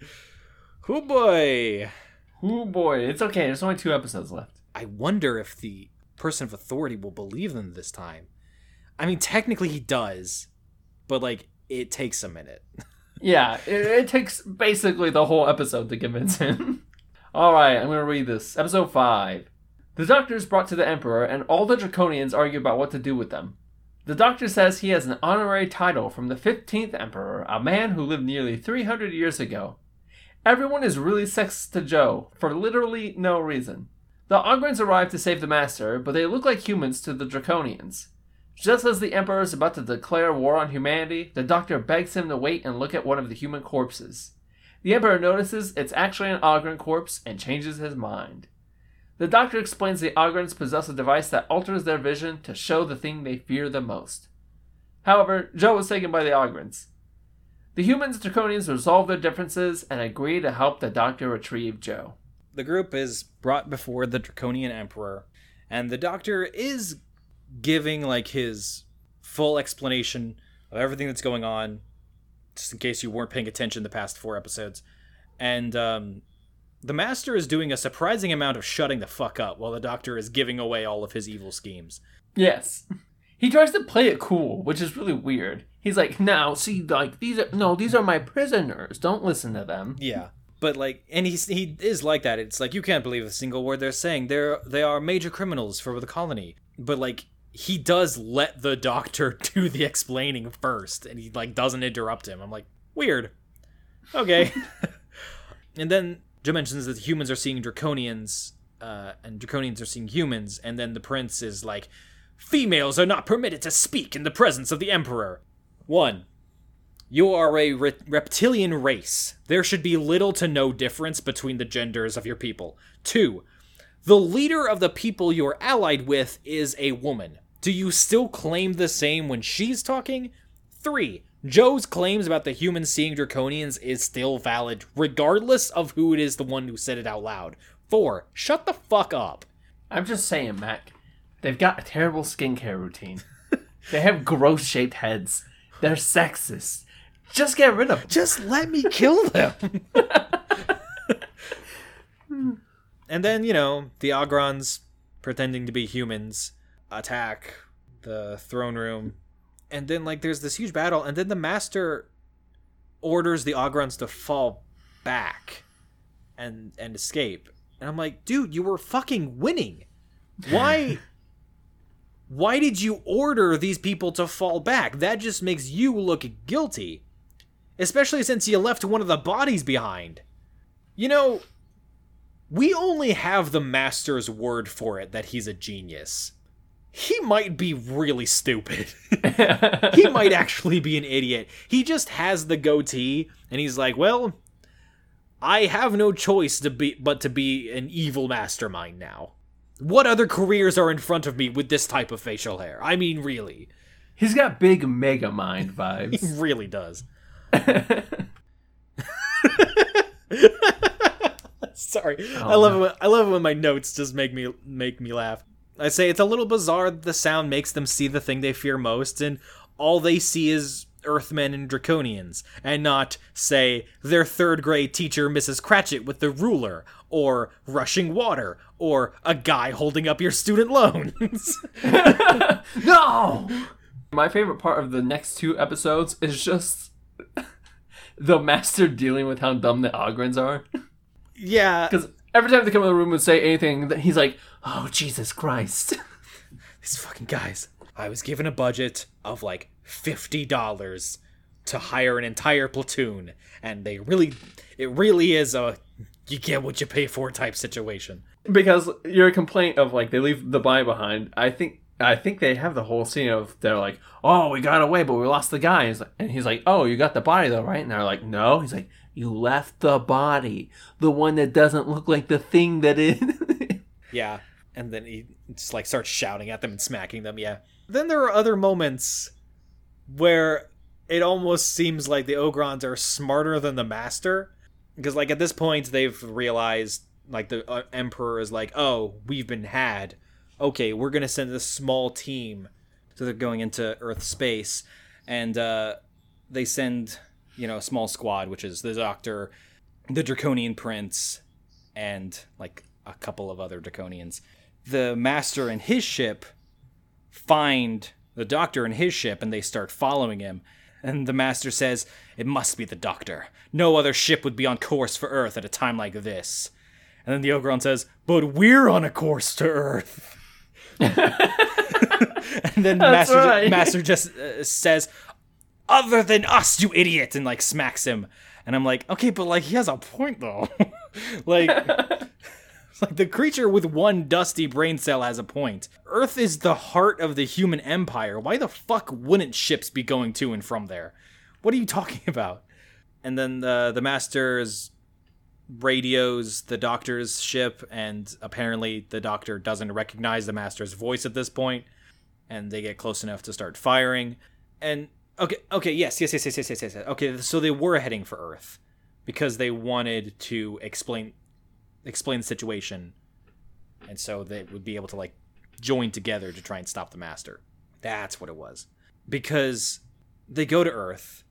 Hoo boy! Oh boy, it's okay. There's only two episodes left. I wonder if the person of authority will believe them this time. I mean, technically he does, but like, it takes a minute. Yeah, it, it takes basically the whole episode to convince him. all right, I'm gonna read this. Episode five. The doctor is brought to the emperor, and all the Draconians argue about what to do with them. The doctor says he has an honorary title from the 15th emperor, a man who lived nearly 300 years ago. Everyone is really sexist to Jo, for literally no reason. The Ogrons arrive to save the master, but they look like humans to the Draconians. Just as the Emperor is about to declare war on humanity, the Doctor begs him to wait and look at one of the human corpses. The Emperor notices it's actually an Ogron corpse and changes his mind. The Doctor explains the Ogrons possess a device that alters their vision to show the thing they fear the most. However, Jo is taken by the Ogrons. The humans and Draconians resolve their differences and agree to help the Doctor retrieve Jo. the group is brought before the draconian emperor and the doctor is giving like his full explanation of everything that's going on just in case you weren't paying attention the past four episodes and um, the master is doing a surprising amount of shutting the fuck up while the doctor is giving away all of his evil schemes Yes. He tries to play it cool, which is really weird. He's like, now, see, like, these are, no, these are my prisoners. Don't listen to them. yeah but like and he's he is like that it's like you can't believe a single word they're saying they're they are major criminals for the colony but like he does let the doctor do the explaining first and he like doesn't interrupt him i'm like weird okay and then jo mentions that humans are seeing draconians uh, and draconians are seeing humans and then the prince is like females are not permitted to speak in the presence of the emperor one you are a re- reptilian race. There should be little to no difference between the genders of your people. Two, the leader of the people you're allied with is a woman. Do you still claim the same when she's talking? Three, Jo's claims about the humans seeing draconians is still valid, regardless of who it is the one who said it out loud. Four, shut the fuck up. I'm just saying, Mac. They've got a terrible skincare routine. they have gross shaped heads. They're sexist. Just get rid of them. Just let me kill them. and then, you know, the Ogrons, pretending to be humans, attack the throne room. And then, like, there's this huge battle. And then the Master orders the Ogrons to fall back and and escape. And I'm like, dude, you were fucking winning. Why? why did you order these people to fall back? That just makes you look guilty. Especially since you left one of the bodies behind. You know, we only have the master's word for it that he's a genius. He might be really stupid. he might actually be an idiot. He just has the goatee, and he's like, well, I have no choice to be but to be an evil mastermind now. What other careers are in front of me with this type of facial hair? I mean, really. He's got big mega mind vibes. He really does. Sorry, I oh, love it. When, I love it when my notes just make me make me laugh. I say it's a little bizarre. that The sound makes them see the thing they fear most, and all they see is Earthmen and Draconians, and not say their third grade teacher, Mrs. Cratchit, with the ruler, or rushing water, or a guy holding up your student loans. no! My favorite part of the next two episodes is just the master dealing with how dumb the Ogrons are. yeah, Because every time they come in the room and say anything, that he's like, "Oh Jesus Christ!" these fucking guys. I was given a budget of like fifty dollars to hire an entire platoon, and they really, it really is a you get what you pay for type situation. because your complaint of like they leave the body behind. I think I think they have the whole scene of they're like, "Oh, we got away, but we lost the guy." He's like- And he's like, "Oh, you got the body though, right?" And they're like, "No." He's like, "You left the body, the one that doesn't look like the thing that is." Yeah, and then he just like starts shouting at them and smacking them. Yeah. Then there are other moments where it almost seems like the Ogrons are smarter than the Master, because like at this point they've realized like the uh, Emperor is like, oh, we've been had. Okay, we're gonna send this small team, so they're going into Earth space, and uh, they send you know a small squad, which is the Doctor, the Draconian Prince, and like a couple of other draconians. The master and his ship find the doctor and his ship and they start following him. And the master says, It must be the doctor. No other ship would be on course for Earth at a time like this. And then the Ogron says, But we're on a course to Earth. and then master, right. master just uh, says, Other than us, you idiot, and like smacks him. And I'm like, okay, but like he has a point though. like like the creature with one dusty brain cell has a point. Earth is the heart of the human empire. Why the fuck wouldn't ships be going to and from there? What are you talking about? And then the the master's radios the doctor's ship and apparently the doctor doesn't recognize the master's voice at this point and they get close enough to start firing and okay okay yes yes yes yes yes yes, yes. okay so they were heading for earth because they wanted to explain explain the situation. And so they would be able to like join together to try and stop the master. That's what it was. Because they go to earth.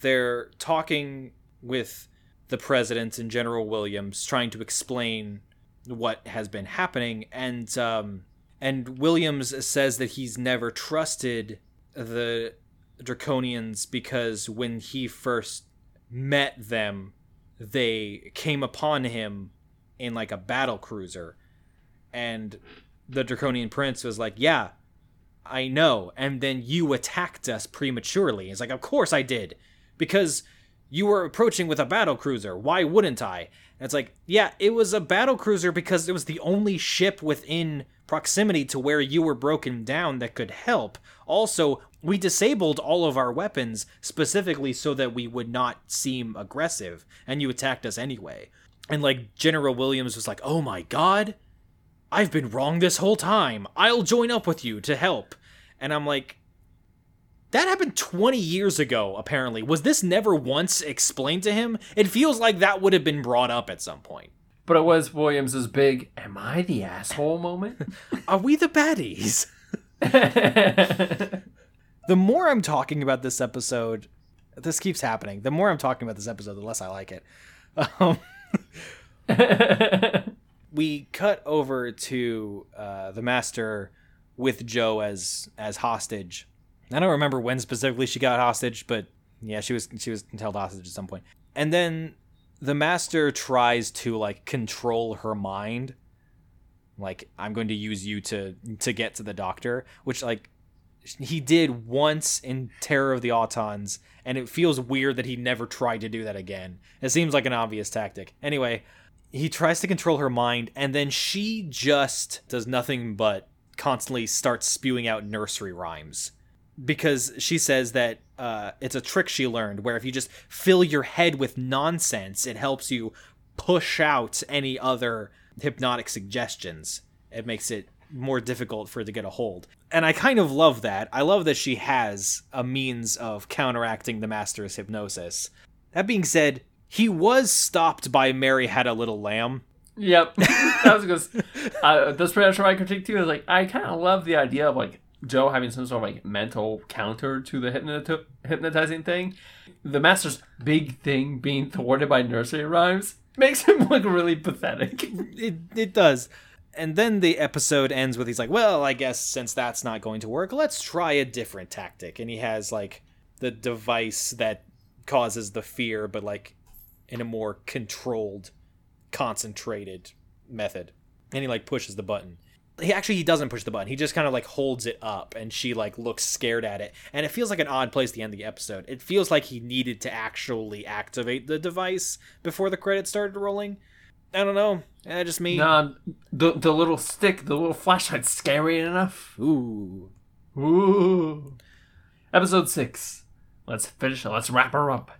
They're talking with the president and general williams trying to explain what has been happening. And um and williams says that he's never trusted the draconians because when he first met them they came upon him in like a battle cruiser. And the draconian prince was like yeah i know. And then you attacked us prematurely. He's like of course i did. Because you were approaching with a battle cruiser. Why wouldn't i and it's like yeah it was a battle cruiser because it was the only ship within proximity to where you were broken down that could help. Also we disabled all of our weapons specifically so that we would not seem aggressive and you attacked us anyway. And like general williams was like oh my god i've been wrong this whole time. I'll join up with you to help. And i'm like that happened 20 years ago apparently was this never once explained to him it feels like that would have been brought up at some point but it was Williams's big "Am I the asshole?" moment. are we the baddies the more i'm talking about this episode this keeps happening the more i'm talking about this episode the less i like it um, we cut over to uh, the master with Jo as as hostage. I don't remember when specifically she got hostage, but yeah, she was she was held hostage at some point. And then the master tries to like control her mind. Like I'm going to use you to to get to the doctor, which like he did once in Terror of the Autons, and it feels weird that he never tried to do that again. It seems like an obvious tactic. Anyway, he tries to control her mind, and then she just does nothing but constantly starts spewing out nursery rhymes. Because she says that uh, it's a trick she learned where if you just fill your head with nonsense, it helps you push out any other hypnotic suggestions. It makes it more difficult for it to get a hold. And I kind of love that. I love that she has a means of counteracting the master's hypnosis. That being said, he was stopped by Mary Had a Little Lamb. Yep, that was because uh, that's pretty much my critique too. Is like I kind of love the idea of like Jo having some sort of like mental counter to the hypnoti- hypnotizing thing. The master's big thing being thwarted by nursery rhymes makes him look really pathetic. It it does. And then the episode ends with he's like, "Well, I guess since that's not going to work, let's try a different tactic." And he has like the device that causes the fear but like in a more controlled, concentrated method. And he like pushes the button. He actually he doesn't push the button. He just kind of like holds it up and she like looks scared at it. And it feels like an odd place to end the episode. It feels like he needed to actually activate the device before the credits started rolling. I don't know. Eh, just me. Nah, the the little stick, the little flashlight's scary enough. Ooh. Ooh. Episode 6. Let's finish it. Let's wrap her up.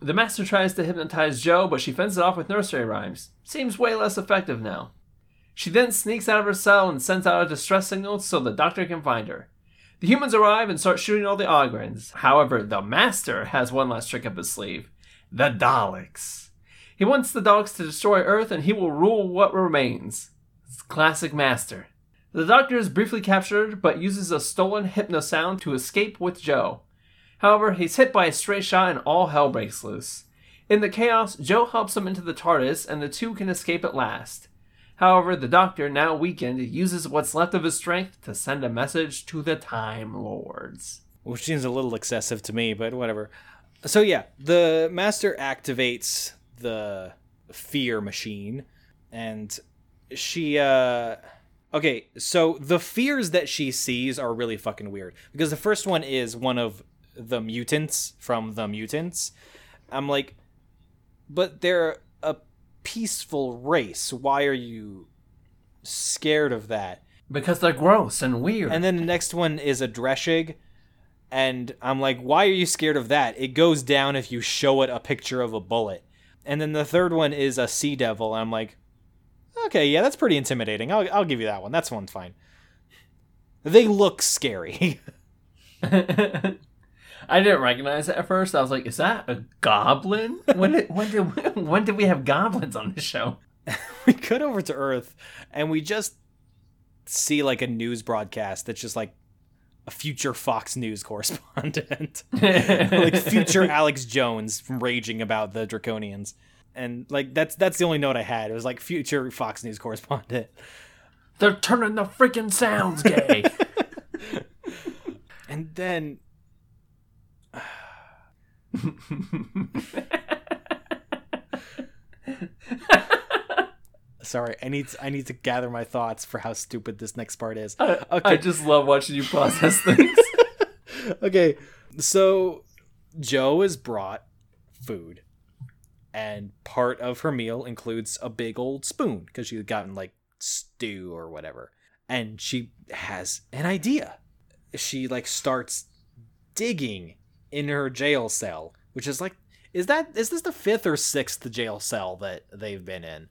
The master tries to hypnotize Jo, but she fends it off with nursery rhymes. Seems way less effective now. She then sneaks out of her cell and sends out a distress signal so the doctor can find her. The humans arrive and start shooting all the Ogrons. However, the master has one last trick up his sleeve the Daleks. He wants the Daleks to destroy Earth and he will rule what remains. Classic master. The doctor is briefly captured, but uses a stolen hypnosound to escape with Jo. However, he's hit by a stray shot and all hell breaks loose. In the chaos, Jo helps him into the TARDIS and the two can escape at last. However, the Doctor, now weakened, uses what's left of his strength to send a message to the Time Lords. Which seems a little excessive to me, but whatever. So yeah, the master activates the fear machine and she uh okay so the fears that she sees are really fucking weird because the first one is one of the mutants from the mutants i'm like but they're peaceful race. Why are you scared of that? Because they're gross and weird. and then the next one is a Drashig and i'm like why are you scared of that? It goes down if you show it a picture of a bullet. And then the third one is a sea devil and i'm like okay yeah that's pretty intimidating. I'll, I'll give you that one. That's one's fine. They look scary I didn't recognize it at first. I was like, "Is that a goblin?" When did when did we, when did we have goblins on this show? we cut over to earth and we just see like a news broadcast that's just like a future fox news correspondent like future alex jones raging about the draconians and like that's that's the only note i had it was like future fox news correspondent They're turning the freaking sounds gay. and then sorry i need i need to gather my thoughts for how stupid this next part is I, Okay. I just love watching you process things. okay, so Jo is brought food, and part of her meal includes a big old spoon because she had gotten like stew or whatever, and she has an idea. She like starts digging in her jail cell, which is like, is that is this the fifth or sixth jail cell that they've been in?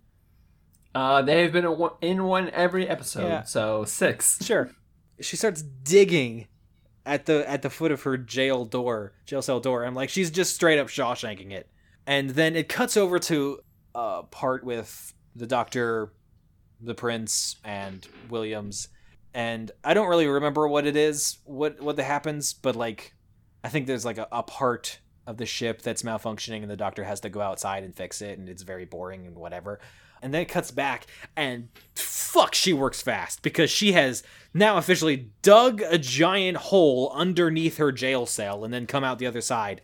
Uh, they've been in one- every episode, Yeah. so six. Sure. She starts digging at the at the foot of her jail door, jail cell door. I'm like, she's just straight up Shawshanking it. And then it cuts over to a part with the doctor, the prince, and Williams. And I don't really remember what it is, what what that happens, but like, I think there's like a, a part of the ship that's malfunctioning, and the doctor has to go outside and fix it, and it's very boring and whatever. And then it cuts back, and fuck, she works fast because she has now officially dug a giant hole underneath her jail cell and then come out the other side.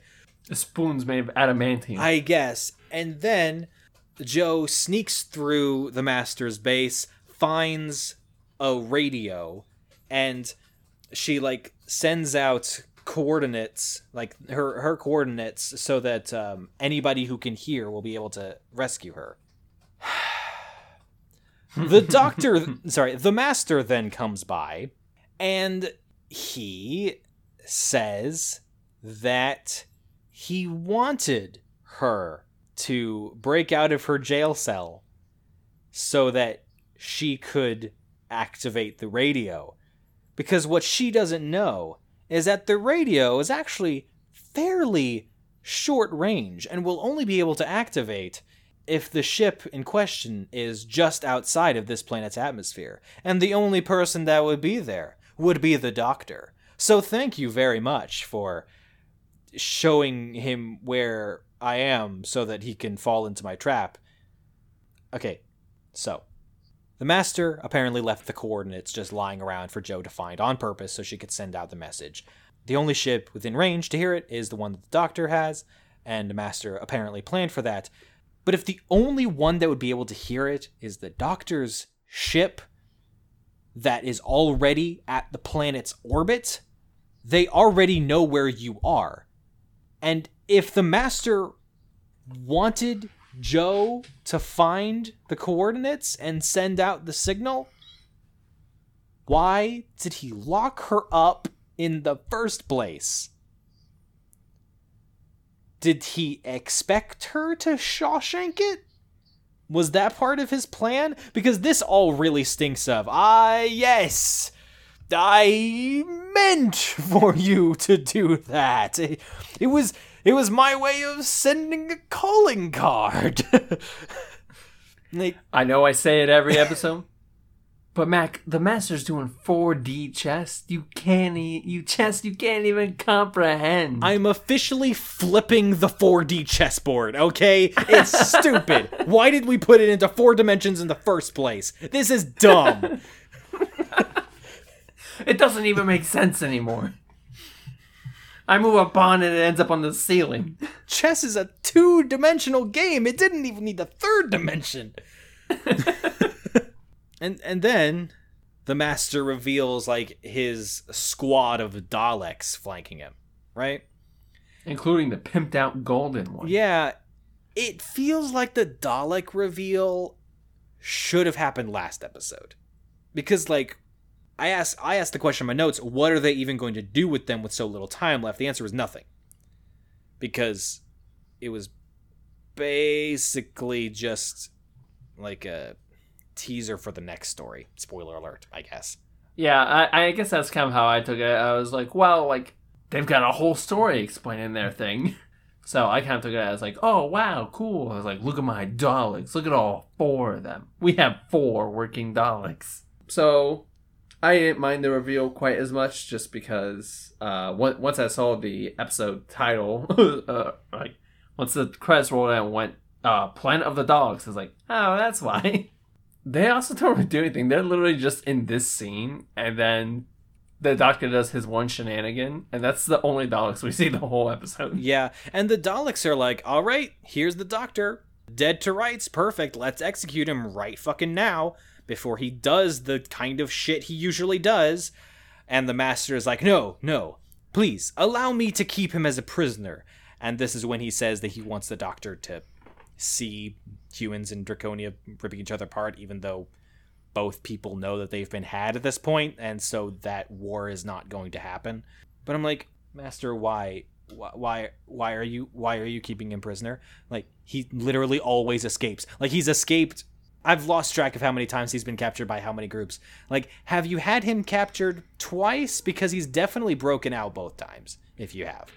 The spoon's made of adamantium. I guess. And then Jo sneaks through the master's base, finds a radio, and she like sends out coordinates, like her her coordinates, so that um, anybody who can hear will be able to rescue her. the doctor, sorry, the master then comes by, and he says that he wanted her to break out of her jail cell so that she could activate the radio. Because what she doesn't know is that the radio is actually fairly short range and will only be able to activate if the ship in question is just outside of this planet's atmosphere. And the only person that would be there would be the doctor. So thank you very much for showing him where I am so that he can fall into my trap. Okay, so the master apparently left the coordinates just lying around for Jo to find on purpose so she could send out the message. The only ship within range to hear it is the one that the doctor has, and the master apparently planned for that. But if the only one that would be able to hear it is the doctor's ship that is already at the planet's orbit, they already know where you are. And if the master wanted Jo to find the coordinates and send out the signal, why did he lock her up in the first place? Did he expect her to Shawshank it? Was that part of his plan? Because this all really stinks of, ah, yes, I meant for you to do that. It, it was it was my way of sending a calling card. like, I know I say it every episode, but Mac, the master's doing 4D chess. You can't, e- you chess, you can't even comprehend. I'm officially flipping the 4D chessboard, okay? It's stupid. Why did we put it into four dimensions in the first place? This is dumb. it doesn't even make sense anymore. I move a pawn and it ends up on the ceiling. Chess is a two dimensional game. It didn't even need the third dimension. and and then the master reveals like his squad of Daleks flanking him, right? Including the pimped out golden one. Yeah. It feels like the Dalek reveal should have happened last episode. Because like I asked I asked the question in my notes, what are they even going to do with them with so little time left? The answer was nothing. Because it was basically just like a teaser for the next story. Spoiler alert, I guess. Yeah, I, I guess that's kind of how I took it. I was like, well, like they've got a whole story explaining their thing. So I kind of took it as like, oh wow, cool. I was like, look at my Daleks. Look at all four of them. We have four working Daleks. So I didn't mind the reveal quite as much, just because uh, once I saw the episode title, uh, like once the credits rolled out and went uh, Planet of the Dogs, I was like, oh, that's why. they also don't really do anything. They're literally just in this scene, and then the doctor does his one shenanigan, and that's the only Daleks we see the whole episode. Yeah, and the Daleks are like, all right, here's the doctor. Dead to rights, perfect. Let's execute him right fucking now before he does the kind of shit he usually does. And the master is like, no, no, please, allow me to keep him as a prisoner. And this is when he says that he wants the doctor to see humans and Draconia ripping each other apart, even though both people know that they've been had at this point, and so that war is not going to happen. But I'm like, Master, why, why, why are you, why are you keeping him prisoner? Like he literally always escapes. Like he's escaped. I've lost track of how many times he's been captured by how many groups. Like, have you had him captured twice? Because he's definitely broken out both times. If you have,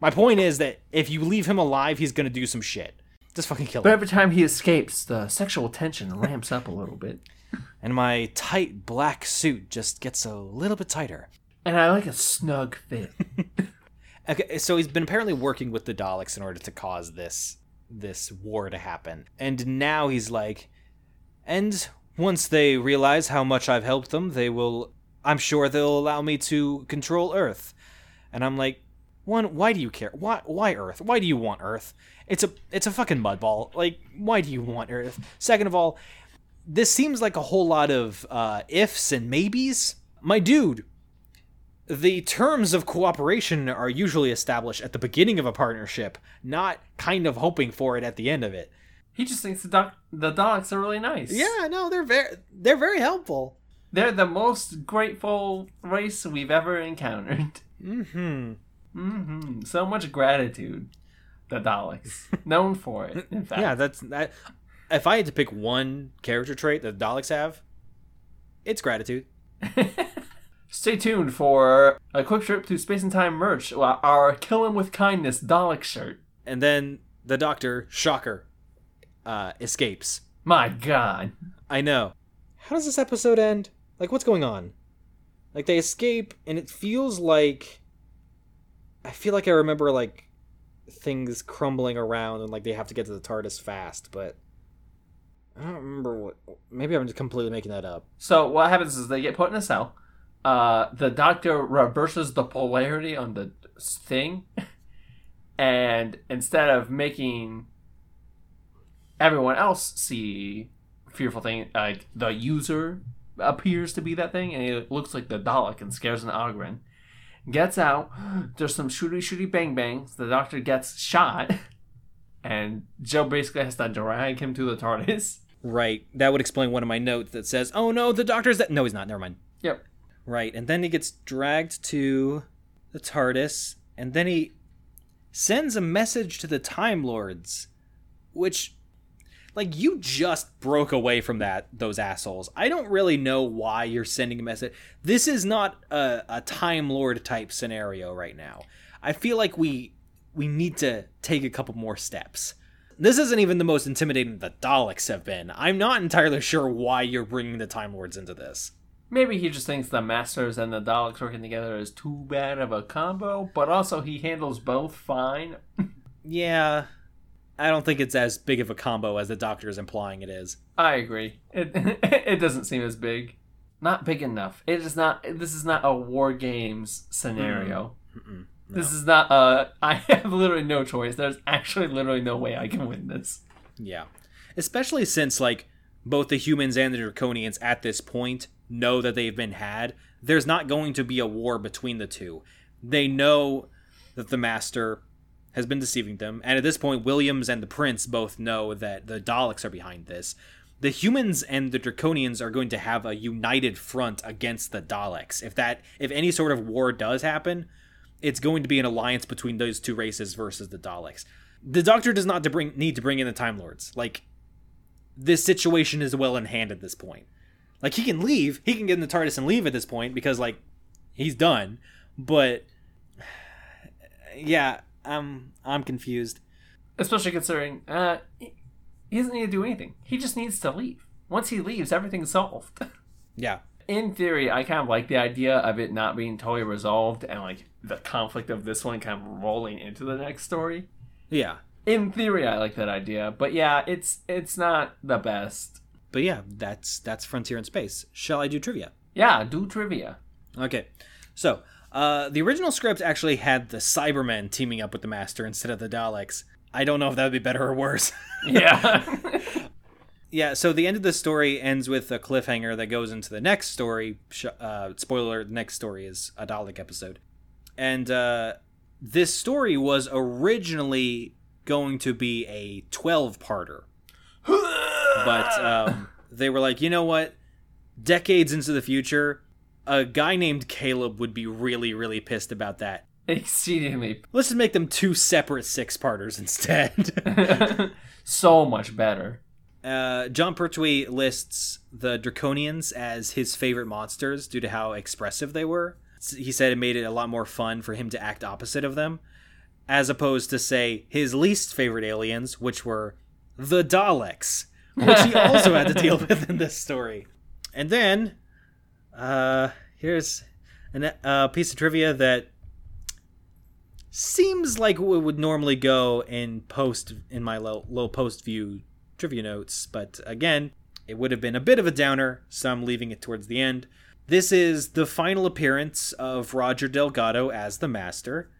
my point is that if you leave him alive, he's gonna do some shit. Just fucking kill him. But every time he escapes, the sexual tension ramps up a little bit and my tight black suit just gets a little bit tighter. And I like a snug fit. okay, so he's been apparently working with the Daleks in order to cause this this war to happen. And now he's like and once they realize how much I've helped them, they will I'm sure they'll allow me to control Earth. And I'm like, one, why do you care? Why why Earth? Why do you want Earth? It's a it's a fucking mudball. Like, why do you want Earth? Second of all, this seems like a whole lot of uh, ifs and maybes. My dude, the terms of cooperation are usually established at the beginning of a partnership, not kind of hoping for it at the end of it. He just thinks the doc- the Daleks are really nice. Yeah, no, they're very they're very helpful. They're the most grateful race we've ever encountered. Hmm. hmm So much gratitude. The Daleks, known for it. In fact, Yeah, that's that. If I had to pick one character trait that the Daleks have, it's gratitude. Stay tuned for a quick trip to space and time merch. Our "Kill 'Em with Kindness" Dalek shirt. And then the Doctor, shocker, uh, escapes. My God. I know. How does this episode end? Like, what's going on? Like, they escape, and it feels like. I feel like I remember, like, things crumbling around, and, like, they have to get to the TARDIS fast, but. I don't remember what. Maybe I'm just completely making that up. So what happens is they get put in a cell. Uh, the doctor reverses the polarity on the thing, and instead of making everyone else see fearful thing, like the user appears to be that thing, and it looks like the Dalek and scares an Ogron. Gets out. There's some shooty shooty bang bangs. The doctor gets shot, and Jo basically has to drag him to the TARDIS. Right. That would explain one of my notes that says, oh no, the Doctor's that. No, he's not. Never mind. Yep. Right, and then he gets dragged to the TARDIS, and then he sends a message to the Time Lords, which, like, you just broke away from that those assholes. I don't really know why you're sending a message. This is not a, a Time Lord type scenario right now. I feel like we we need to take a couple more steps. This isn't even the most intimidating the Daleks have been. I'm not entirely sure why you're bringing the Time Lords into this. Maybe he just thinks the Masters and the Daleks working together is too bad of a combo, but also he handles both fine. Yeah, I don't think it's as big of a combo as the Doctor is implying it is. I agree. It it doesn't seem as big. Not big enough. It is not. This is not a war games scenario. This is not a. I have literally no choice. There's actually literally no way I can win this. Yeah, especially since like both the humans and the Draconians at this point know that they've been had. There's not going to be a war between the two. They know that the Master has been deceiving them, and at this point, Williams and the Prince both know that the Daleks are behind this. The humans and the Draconians are going to have a united front against the Daleks. If that, if any sort of war does happen, it's going to be an alliance between those two races versus the Daleks. The Doctor does not to bring, need to bring in the Time Lords. Like, this situation is well in hand at this point. Like, he can leave, he can get in the TARDIS and leave at this point because, like, he's done. But, yeah, I'm I'm confused. Especially considering uh, he he doesn't need to do anything. He just needs to leave. Once he leaves, everything's solved. Yeah, in theory, I kind of like the idea of it not being totally resolved and like the conflict of this one kind of rolling into the next story. yeah, In theory, I like that idea, but yeah, it's it's not the best. but yeah, that's that's Frontier in Space. Shall I do trivia? Yeah, do trivia. Okay, so uh, the original script actually had the Cybermen teaming up with the Master instead of the Daleks. I don't know if that would be better or worse. Yeah. yeah, so the end of the story ends with a cliffhanger that goes into the next story. Uh, spoiler: the next story is a Dalek episode, and uh, this story was originally going to be a twelve-parter, but um, they were like, you know what? Decades into the future, a guy named Caleb would be really, really pissed about that. Exceedingly. Let's just make them two separate six-parters instead. so much better. Uh, Jon Pertwee lists the Draconians as his favorite monsters due to how expressive they were. He said it made it a lot more fun for him to act opposite of them, as opposed to, say, his least favorite aliens, which were the Daleks, which he also had to deal with in this story. And then, uh, here's a uh, piece of trivia that seems like it would normally go in post in my low, low post view trivia notes, but again, it would have been a bit of a downer, so I'm leaving it towards the end. This is the final appearance of Roger Delgado as the Master,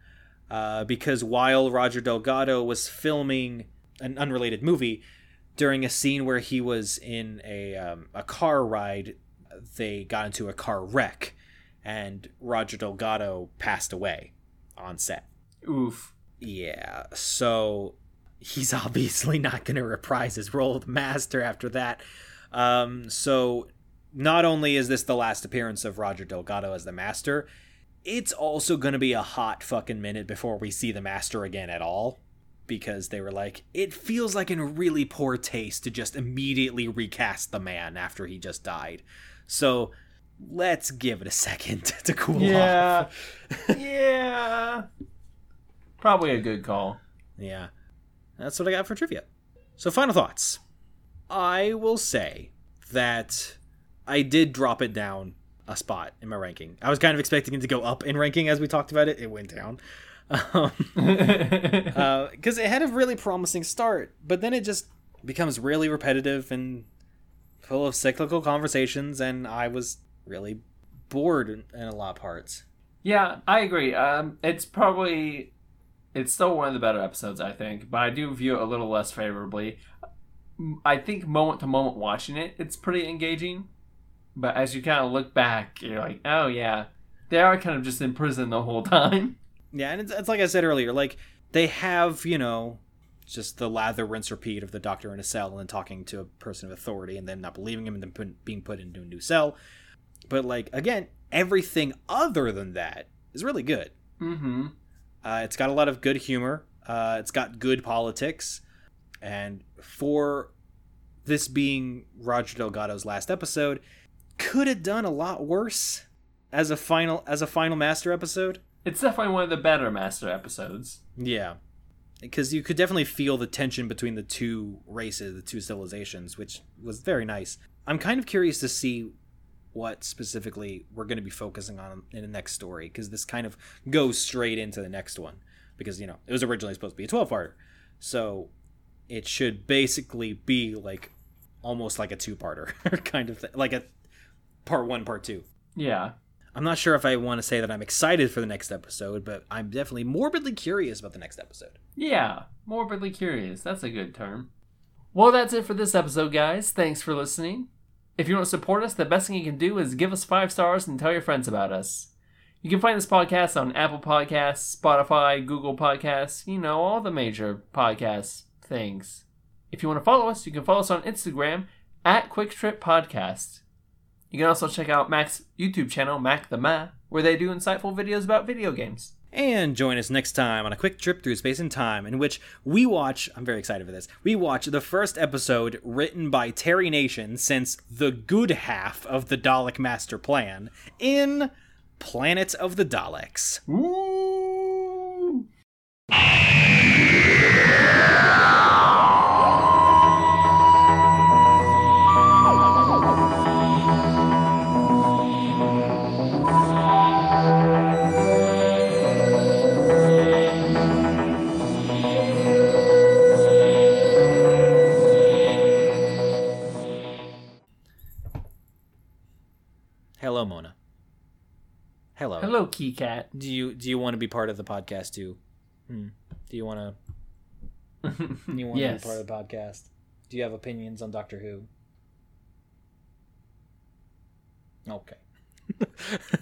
uh, because while Roger Delgado was filming an unrelated movie, during a scene where he was in a um, a car ride, they got into a car wreck, and Roger Delgado passed away on set. Oof. Yeah, so he's obviously not going to reprise his role of the master after that. Um, so not only is this the last appearance of Roger Delgado as the master, it's also going to be a hot fucking minute before we see the master again at all because they were like it feels like in really poor taste to just immediately recast the man after he just died so let's give it a second to cool Yeah. off. Yeah. Probably a good call. yeah. That's what i got for trivia. So final thoughts. I will say that i did drop it down a spot in my ranking. I was kind of expecting it to go up in ranking as we talked about it. It went down. Um, because it had a really promising start, but then it just becomes really repetitive and full of cyclical conversations, and I was really bored in, in a lot of parts. Yeah, I agree. Um, it's probably it's still one of the better episodes, I think, but I do view it a little less favorably. I think moment to moment watching it, it's pretty engaging. But as you kind of look back, you're like, oh yeah, they are kind of just in prison the whole time. Yeah, and it's, it's like I said earlier, like they have you know just the lather, rinse, repeat of the doctor in a cell and then talking to a person of authority and then not believing him and then put, being put into a new cell. But like again, everything other than that is really good. Mm-hmm. Uh, it's got a lot of good humor. Uh, it's got good politics, and for this being Roger Delgado's last episode, could have done a lot worse as a final as a final master episode. It's definitely one of the better Master episodes. Yeah, because you could definitely feel the tension between the two races, the two civilizations, which was very nice. I'm kind of curious to see what specifically we're going to be focusing on in the next story because this kind of goes straight into the next one because you know it was originally supposed to be a 12 parter so it should basically be like almost like a two-parter kind of thing like a part one part two Yeah. I'm not sure if i want to say that i'm excited for the next episode but i'm definitely morbidly curious about the next episode Yeah, morbidly curious. That's a good term. Well, that's it for this episode, guys. Thanks for listening. If you want to support us, the best thing you can do is give us five stars and tell your friends about us. You can find this podcast on Apple Podcasts, Spotify, Google Podcasts, you know, all the major podcast things. If you want to follow us, you can follow us on Instagram at Quick Trip Podcast. You can also check out Mac's YouTube channel, Mac the Ma, where they do insightful videos about video games. And join us next time on a quick trip through space and time in which we watch, I'm very excited for this, we watch the first episode written by Terry Nation since the good half of the Dalek Master Plan in Planet of the Daleks. Ooh! Hello. Key Cat. Do you do you want to be part of the podcast too? Hmm. Do you want to? You want Yes. to be part of the podcast? Do you have opinions on Doctor Who? Okay.